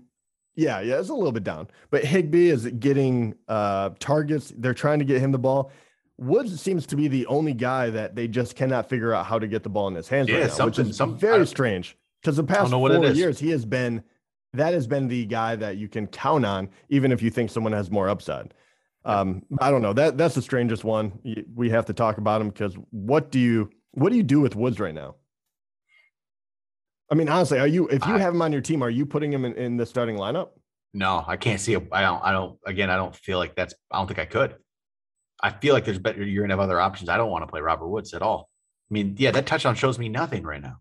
yeah, yeah, it's a little bit down. But Higbee is getting uh, targets. They're trying to get him the ball. Woods seems to be the only guy that they just cannot figure out how to get the ball in his hands
Yeah,
right now, which
something-
is
some-
very
don't-
strange. Because the past four years, he has been that has been the guy that you can count on, even if you think someone has more upside. Um, I don't know. That that's the strangest one. We have to talk about him because what do you what do you do with Woods right now? I mean, honestly, are you if you
I-
have him on your team, are you putting him in, in the starting lineup?
No, I can't see. I don't. I don't. Again, I don't feel like that's. I don't think I could. I feel like there's better. You're gonna have other options. I don't want to play Robert Woods at all. I mean, yeah, that touchdown shows me nothing right now.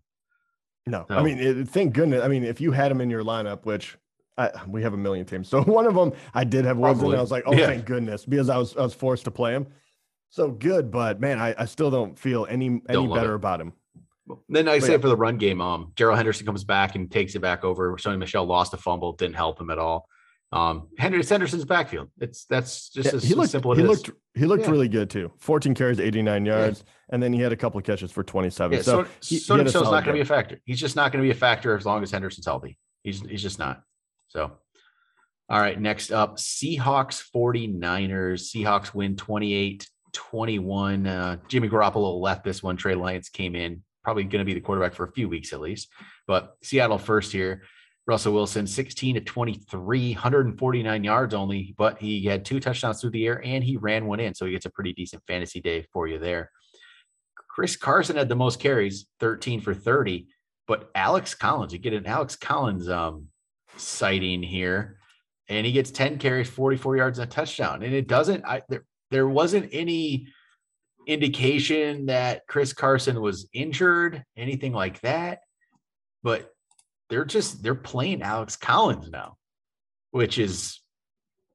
No, I mean, it, thank goodness. I mean, if you had him in your lineup, which I, we have a million teams, so one of them I did have Woods
and
I was like, oh,
Yeah.
thank goodness, because I was I was forced to play him. So good, but man, I, I still don't feel any any better
it.
about him.
Then I say
yeah.
for the run game, um, Darrell Henderson comes back and takes it back over. Sony Michel lost a fumble, didn't help him at all. Um, Henry Henderson's backfield. It's that's just
Yeah,
as
he looked
simple as
he
it is.
looked he looked
Yeah.
really good too. 14 carries, 89 yards, and then he had a couple of catches for 27.
Yeah,
so
so
he- he
Sony
had a
Michel's
solid
not going to be a factor. He's just not going to be a factor as long as Henderson's healthy. He's he's just not. So, all right, next up, Seahawks 49ers. Seahawks win 28 21. Uh, Jimmy Garoppolo left this one. Trey Lance came in, probably going to be the quarterback for a few weeks at least. But Seattle first here. Russell Wilson, 16 to 23, 149 yards only, but he had two touchdowns through the air and he ran one in. So he gets a pretty decent fantasy day for you there. Chris Carson had the most carries, 13 for 30, but Alex Collins, you get an Alex Collins um, sighting here, and he gets 10 carries, 44 yards, and a touchdown. And it doesn't, I there, there wasn't any indication that Chris Carson was injured, anything like that. But they're just they're playing Alex Collins now, which is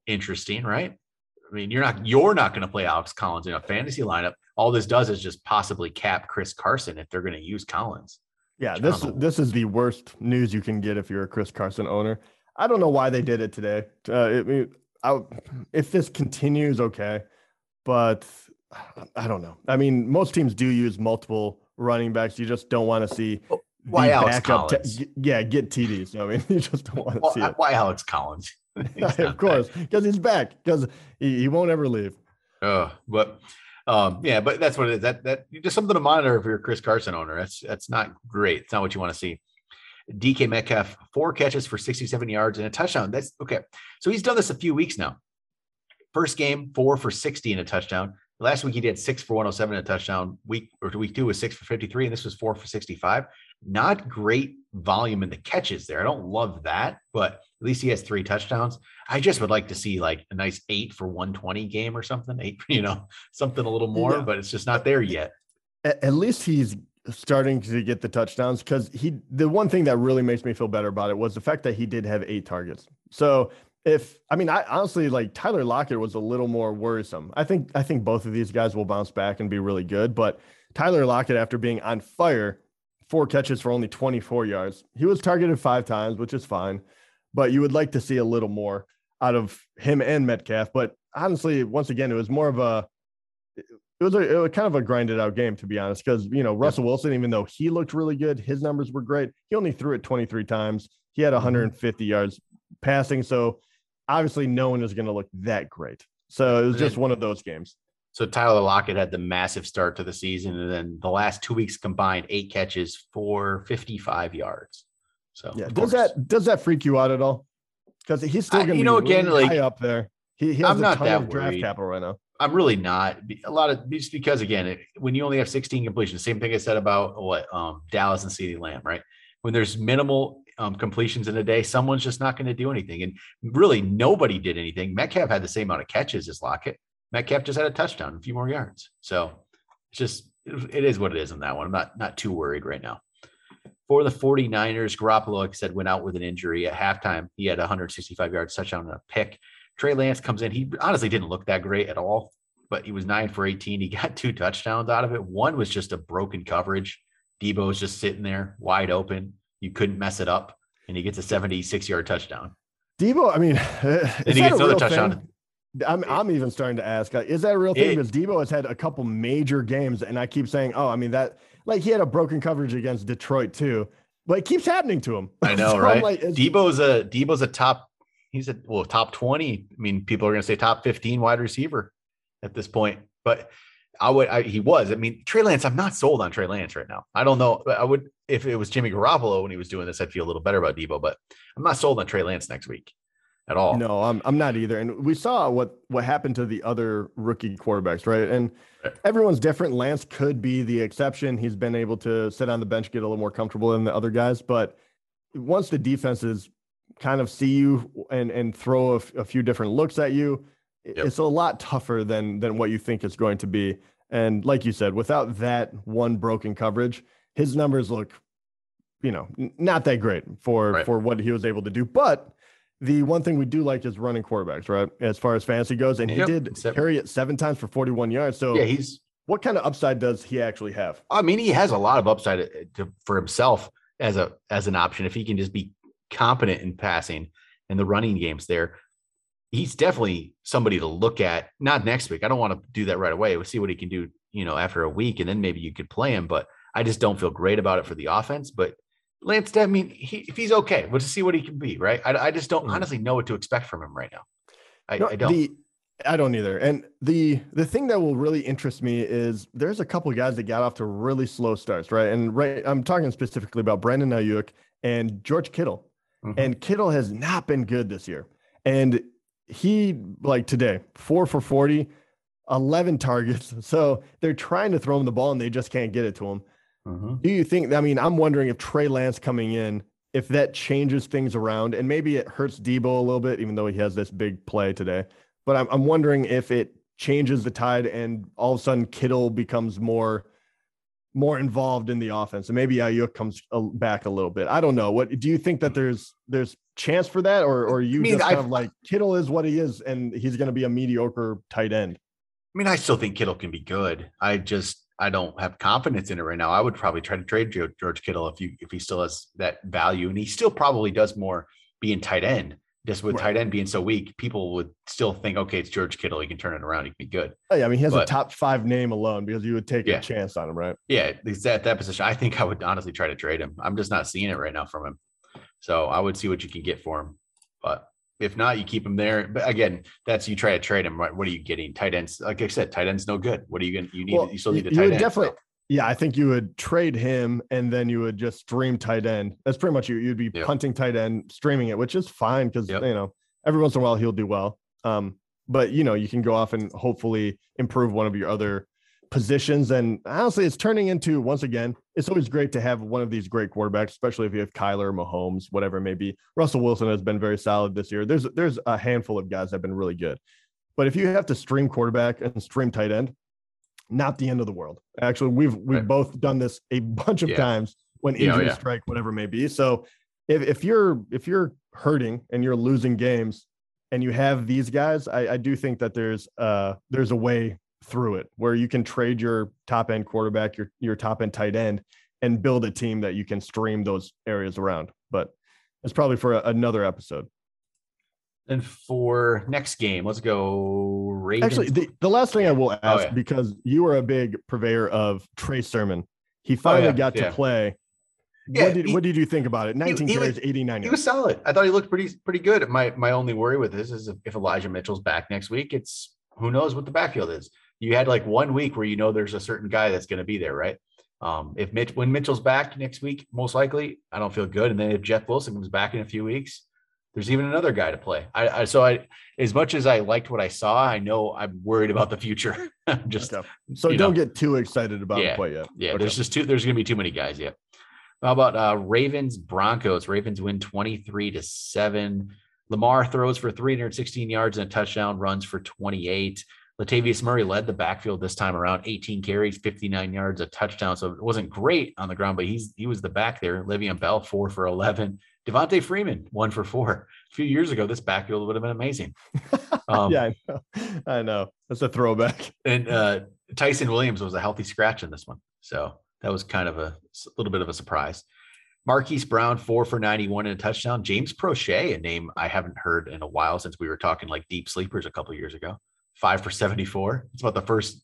interesting, right? I mean, you're not you're not going to play Alex Collins in a fantasy lineup. All this does is just possibly cap Chris Carson if they're going to use Collins.
Yeah, this this is the worst news you can get if you're a Chris Carson owner. I don't know why they did it today. Uh, I mean, I, if this continues, okay, but I don't know. I mean, most teams do use multiple running backs. You just don't want to see
Why Alex Collins?
yeah, get TDs. I mean, you just don't want to see it.
why Alex Collins?
Of course, because he's back. Because he, he won't ever leave.
Uh, but um, yeah, but that's what it is. That that just something to monitor if you're a Chris Carson owner. That's that's not great. It's not what you want to see. DK Metcalf, four catches for 67 yards and a touchdown. That's okay. So he's done this a few weeks now. First game, four for 60 and a touchdown. Last week he did six for 107 and a touchdown. Week or week two was six for 53, and this was four for 65. Not great volume in the catches there. I don't love that, but at least he has three touchdowns. I just would like to see like a nice eight for 120 game or something. Eight, you know, something a little more,
Yeah.
but it's just not there yet.
at, at least he's starting to get the touchdowns because he the one thing that really makes me feel better about it was the fact that he did have eight targets. So if I mean I honestly like Tyler Lockett was a little more worrisome. I think I think both of these guys will bounce back and be really good, but Tyler Lockett after being on fire, four catches for only 24 yards. He was targeted five times, which is fine, but you would like to see a little more out of him and Metcalf, but honestly once again it was more of a it was a it was kind of a grinded out game to be honest because you know Russell Wilson even though he looked really good his numbers were great he only threw it 23 times he had 150 yards passing so obviously no one is going to look that great. So it was just one of those games.
So Tyler Lockett had the massive start to the season, and then the last two weeks combined, eight catches for 55 yards. So
yeah does that does that freak you out at all? Because he's still going to
you
be
know, again,
really
like,
high up there. He, he has
I'm
a
not
ton
that
of draft
worried.
capital right now.
I'm really not. A lot of just because again, it, when you only have 16 completions, same thing I said about what um, Dallas and CeeDee Lamb, right? When there's minimal um, completions in a day, someone's just not going to do anything, and really nobody did anything. Metcalf had the same amount of catches as Lockett. Metcalf just had a touchdown, a few more yards. So it's just it is what it is on that one. I'm not not too worried right now. For the 49ers, Garoppolo, like I said, went out with an injury at halftime. He had 165 yards touchdown and a pick. Trey Lance comes in. He honestly didn't look that great at all, but he was nine for 18. He got two touchdowns out of it. One was just a broken coverage. Deebo was just sitting there wide open. You couldn't mess it up. And he gets a 76 yard touchdown.
Deebo I mean is
he
that
gets
a
another
real
touchdown.
thing? I'm I'm even starting to ask, like, is that a real thing? Because Deebo has had a couple major games, and I keep saying, oh, I mean that like he had a broken coverage against Detroit too, but it keeps happening to him.
I know, so right? Like, Deebo's a Deebo's a top. He's a well top twenty. I mean, people are going to say top fifteen wide receiver at this point, but I would. I, he was. I mean, Trey Lance. I'm not sold on Trey Lance right now. I don't know. I would if it was Jimmy Garoppolo when he was doing this. I'd feel a little better about Deebo, but I'm not sold on Trey Lance next week at all.
No, I'm I'm not either. And we saw what what happened to the other rookie quarterbacks, right? And everyone's different. Lance could be the exception. He's been able to sit on the bench, get a little more comfortable than the other guys. But once the defenses kind of see you and and throw a, a few different looks at you, yep. it's a lot tougher than than what you think it's going to be. And like you said, without that one broken coverage, his numbers look, you know, not that great for right. for what he was able to do. But the one thing we do like is running quarterbacks, right? As far as fantasy goes, and he yep. did seven. carry it seven times for 41 yards. So
yeah, he's
what kind of upside does he actually have?
I mean, he has a lot of upside uh, to, for himself as a as an option if he can just be competent in passing and the running games there. He's definitely somebody to look at. Not next week. I don't want to do that right away. We'll see what he can do, you know, after a week, and then maybe you could play him. But I just don't feel great about it for the offense. But Lance, I mean, he, if he's okay, we'll just see what he can be, right? I, I just don't mm. honestly know what to expect from him right now. I, no, I don't.
The, I don't either. And the the thing that will really interest me is there's a couple guys that got off to really slow starts, right? And right, I'm talking specifically about Brandon Aiyuk and George Kittle. Mm-hmm. And Kittle has not been good this year. And he like today, four for 40, 11 targets. So they're trying to throw him the ball and they just can't get it to him. Mm-hmm. Do you think? I mean, I'm wondering if Trey Lance coming in, if that changes things around, and maybe it hurts Deebo a little bit, even though he has this big play today. But I'm, I'm wondering if it changes the tide, and all of a sudden Kittle becomes more more involved in the offense, and maybe Aiyuk comes back a little bit. I don't know. What do you think that there's there's chance for that, or or you I mean, just kind I, of like Kittle is what he is, and he's going to be a mediocre tight end?
I mean, I still think Kittle can be good. I just I don't have confidence in it right now. I would probably try to trade George Kittle if you if he still has that value, and he still probably does more being tight end. Just with right. tight end being so weak, people would still think, okay, it's George Kittle. He can turn it around. He can be good.
Oh, yeah, I mean, he has but, a top five name alone because you would take yeah. a chance on him, right?
Yeah, he's at that position. I think I would honestly try to trade him. I'm just not seeing it right now from him. So I would see what you can get for him. But if not, you keep him there. But again, that's you try to trade him. Right? What are you getting? Tight ends, like I said, tight ends no good. What are you going? to You need. Well, you still need the tight end.
Definitely. Yeah, I think you would trade him and then you would just stream tight end. That's pretty much you. You'd be yep. punting tight end, streaming it, which is fine because yep. you know every once in a while he'll do well. Um, but you know you can go off and hopefully improve one of your other positions. And honestly, it's turning into once again, it's always great to have one of these great quarterbacks, especially if you have Kyler, Mahomes, whatever it may be. Russell Wilson has been very solid this year. There's there's a handful of guys that have been really good. But if you have to stream quarterback and stream tight end, not the end of the world. Actually, we've we've right. both done this a bunch of yeah. times when injuries yeah, oh, yeah. strike, whatever it may be. So if, if you're if you're hurting and you're losing games and you have these guys, I, I do think that there's uh there's a way through it where you can trade your top end quarterback, your your top end tight end, and build a team that you can stream those areas around. But it's probably for a, another episode.
And for next game, let's go
Ravens. Actually, the, the last thing I will oh, ask, oh, yeah. because you are a big purveyor of Trey Sermon, he oh, finally oh, yeah, got yeah. to play. Yeah, what did he, what did you think about it? 19 he, he carries, was, 89
He was solid. I thought he looked pretty pretty good. My my only worry with this is if Elijah Mitchell's back next week, it's who knows what the backfield is you had like one week where you know there's a certain guy that's going to be there, right? Um, if Mitch when Mitchell's back next week, most likely, I don't feel good. And then if Jeff Wilson comes back in a few weeks, there's even another guy to play. I, I so I as much as I liked what I saw, I know I'm worried about the future. just
okay. so don't know. get too excited about
yeah,
quite yet.
Yeah, okay. there's just too there's gonna be too many guys Yeah. How about uh Ravens Broncos? Ravens win 23 to 7. Lamar throws for 316 yards and a touchdown, runs for 28. Latavius Murray led the backfield this time around, 18 carries, 59 yards, a touchdown. So it wasn't great on the ground, but he's he was the back there. Le'Veon Bell, four for 11. Devonta Freeman, one for four. A few years ago, this backfield would have been amazing.
Um, yeah, I know. I know. That's a throwback.
And uh, Ty'Son Williams was a healthy scratch in this one. So that was kind of a, a little bit of a surprise. Marquise Brown, four for 91 and a touchdown. James Proche, a name I haven't heard in a while since we were talking like deep sleepers a couple years ago. Five for 74. It's about the first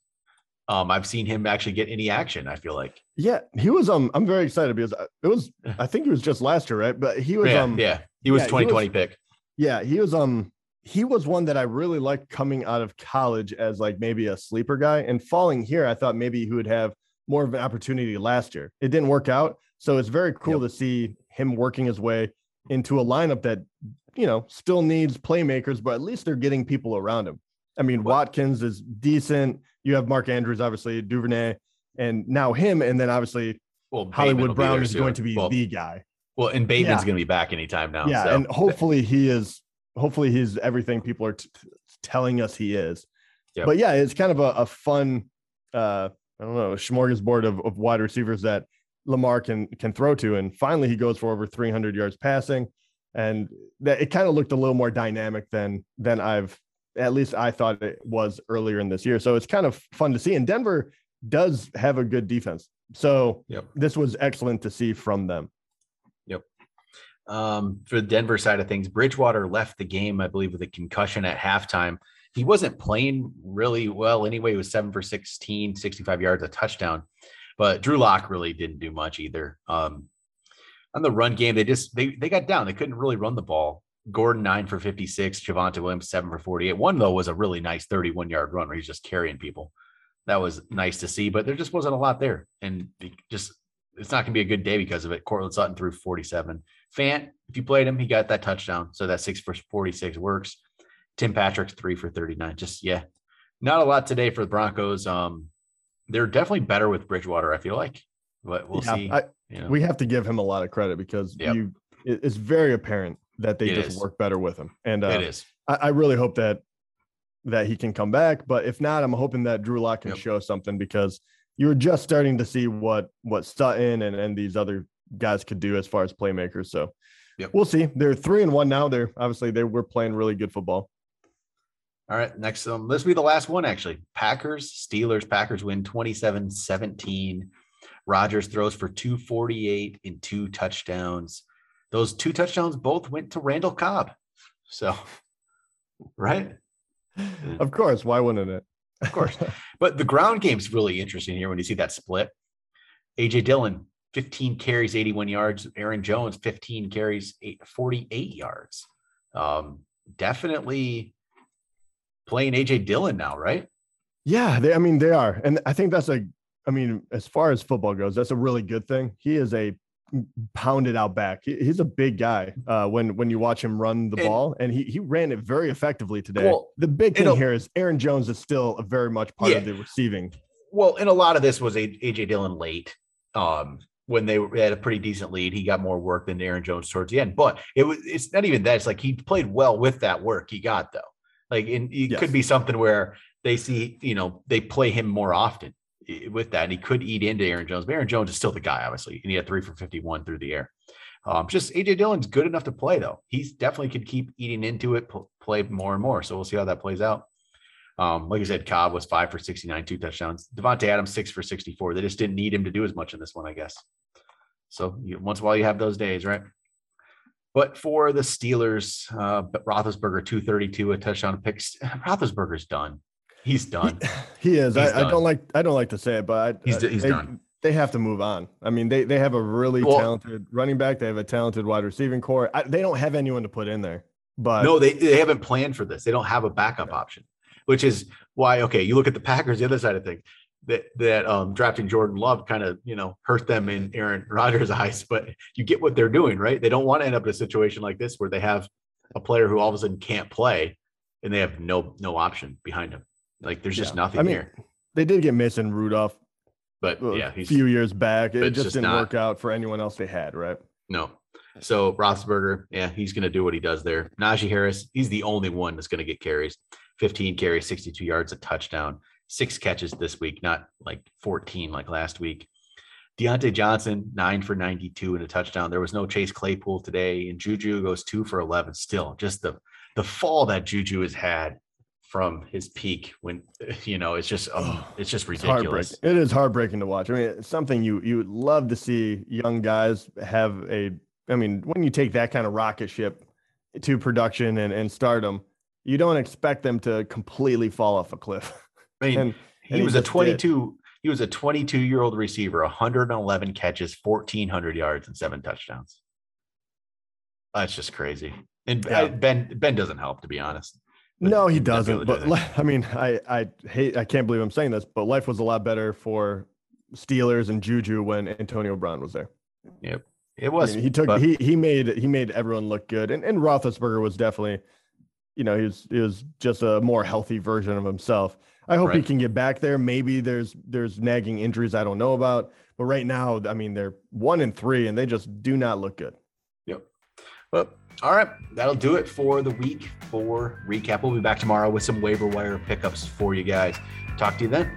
um, I've seen him actually get any action. I feel like.
Yeah, he was. Um, I'm very excited because it was. I think he was just last year, right? But he was.
Yeah,
um,
yeah, he was
yeah, he
2020
was-
pick.
Yeah, he was. Um, he was one that I really liked coming out of college as like maybe a sleeper guy, and falling here, I thought maybe he would have more of an opportunity last year. It didn't work out, so it's very cool to see him working his way into a lineup that you know still needs playmakers, but at least they're getting people around him. I mean,
Well-
Watkins is decent. You have Mark Andrews, obviously Duvernay, and now him, and then obviously
Well, Bateman
Hollywood Brown is going to be
well,
the guy.
well, and Bateman's
Yeah.
going to be back anytime now.
yeah,
so.
and hopefully he is. Hopefully he's everything people are t- telling us he is.
Yep.
But yeah, it's kind of a, a fun, uh, I don't know, smorgasbord of, of wide receivers that Lamar can can throw to, and finally he goes for over 300 yards passing, and that it kind of looked a little more dynamic than than I've at least I thought it was earlier in this year. So it's kind of fun to see. And Denver does have a good defense, so
Yep.
this was excellent to see from them.
um, for the Denver side of things, Bridgewater left the game, I believe, with a concussion at halftime. He wasn't playing really well anyway. He was seven for 16, 65 yards, a touchdown. But Drew Lock really didn't do much either. Um, on the run game, they just they they got down. They couldn't really run the ball. Gordon nine for 56, Javonte Williams seven for 48. One though was a really nice 31 yard run where he's just carrying people. That was nice to see, but there just wasn't a lot there. And just it's not gonna be a good day because of it. Courtland Sutton threw 47. Fant, if you played him, he got that touchdown. So that six for 46 works. Tim Patrick's three for 39. Just yeah, not a lot today for the Broncos. Um, they're definitely better with Bridgewater, I feel like. But we'll
Yeah,
see.
I-
you know.
we have to give him a lot of credit because
Yep.
you it's very apparent that they
It
just
is.
work better with him and uh,
it is.
I, I really hope that that he can come back but if not i'm hoping that drew lock can
Yep.
show something because you were just starting to see what what sutton and and these other guys could do as far as playmakers so
Yep.
we'll see they're three and one now they're obviously they were playing really good football
All right, next um, this will be the last one actually. Packers, Steelers, Packers win 27-17. Rodgers throws for 248 and two touchdowns. Those two touchdowns both went to Randall Cobb. So, right?
of course why wouldn't it
Of course. But the ground game's really interesting here when you see that split. AJ Dillon, 15 carries, 81 yards. Aaron Jones, 15 carries, 48 yards. Um, definitely playing AJ Dillon now, right?
Yeah, they, I mean they are, and I think that's a. I mean, as far as football goes, that's a really good thing. He is a pounded out back. He's a big guy. Uh, when when you watch him run the
And-
ball, and he he ran it very effectively today.
Well,
the big thing here is Aaron Jones is still a very much part of the receiving.
Well, and a lot of this was A- AJ Dillon late. Um, when they were- they had a pretty decent lead, he got more work than Aaron Jones towards the end. But it was it's not even that. It's like he played well with that work he got though. Like it
Yes.
could be something where they see, you know, they play him more often with that. And he could eat into Aaron Jones. But Aaron Jones is still the guy, obviously. And he had three for 51 through the air. Um, just AJ Dillon's good enough to play though. He's definitely could keep eating into it, pl- play more and more. So we'll see how that plays out. Um, like I said, Cobb was five for 69, two touchdowns. Davante Adams, six for 64. They just didn't need him to do as much in this one, I guess. So you, once in a while you have those days, right? But for the Steelers, uh, Roethlisberger, 232, a touchdown pick. Roethlisberger's done. He's done.
He is.
He's
I, I don't like. I don't like to say it, but I,
He's- he's
they,
done.
They have to move on. I mean, they they have a really
Well-
talented running back. They have a talented wide receiving core. I, they don't have anyone to put in there. But
no, they, they haven't planned for this. They don't have a backup option, which is why, okay, you look at the Packers, the other side of things, that, that um, drafting Jordan Love kind of, you know, hurt them in Aaron Rodgers' eyes, but you get what they're doing, right? They don't want to end up in a situation like this where they have a player who all of a sudden can't play and they have no, no option behind him. Like there's just
Yeah.
nothing
I mean,
here,
they did get Mason Rudolph
but
a
yeah, he's a
few years back. It just
just
didn't
not-
work out for anyone else they had, right?
No. So Roethlisberger, yeah, he's going to do what he does there. Najee Harris, he's the only one that's going to get carries. 15 carries, 62 yards, a touchdown, six catches this week, not like 14 like last week. Diontae Johnson, nine for 92 and a touchdown. There was no Chase Claypool today, and Juju goes two for 11. Still, just the the fall that Juju has had from his peak when you know it's just um, it's just ridiculous.
heartbreaking. It is heartbreaking to watch. I mean, it's something you you would love to see young guys have a. I mean, when you take that kind of rocket ship to production and and stardom, you don't expect them to completely fall off a cliff.
I mean,
and-
he
and he
was a
just did.
22 he was a 22 year old receiver 111 catches 1400 yards and seven touchdowns that's just crazy and
Yeah.
I- ben ben doesn't help to be honest
No, he doesn't. But I mean, I I hate. I can't believe I'm saying this, but life was a lot better for Steelers and Juju when Antonio Brown was there. Yep.
It
I
was
mean, he took
but-
he he made he made everyone look good, and and Roethlisberger was definitely, you know, he was he was just a more healthy version of himself. I hope he can get back there. Maybe there's there's nagging injuries I don't know about, but right now, I mean, they're one and three, and they just do not look good.
But all right, that'll do it for the week four recap. We'll be back tomorrow with some waiver wire pickups for you guys. Talk to you then.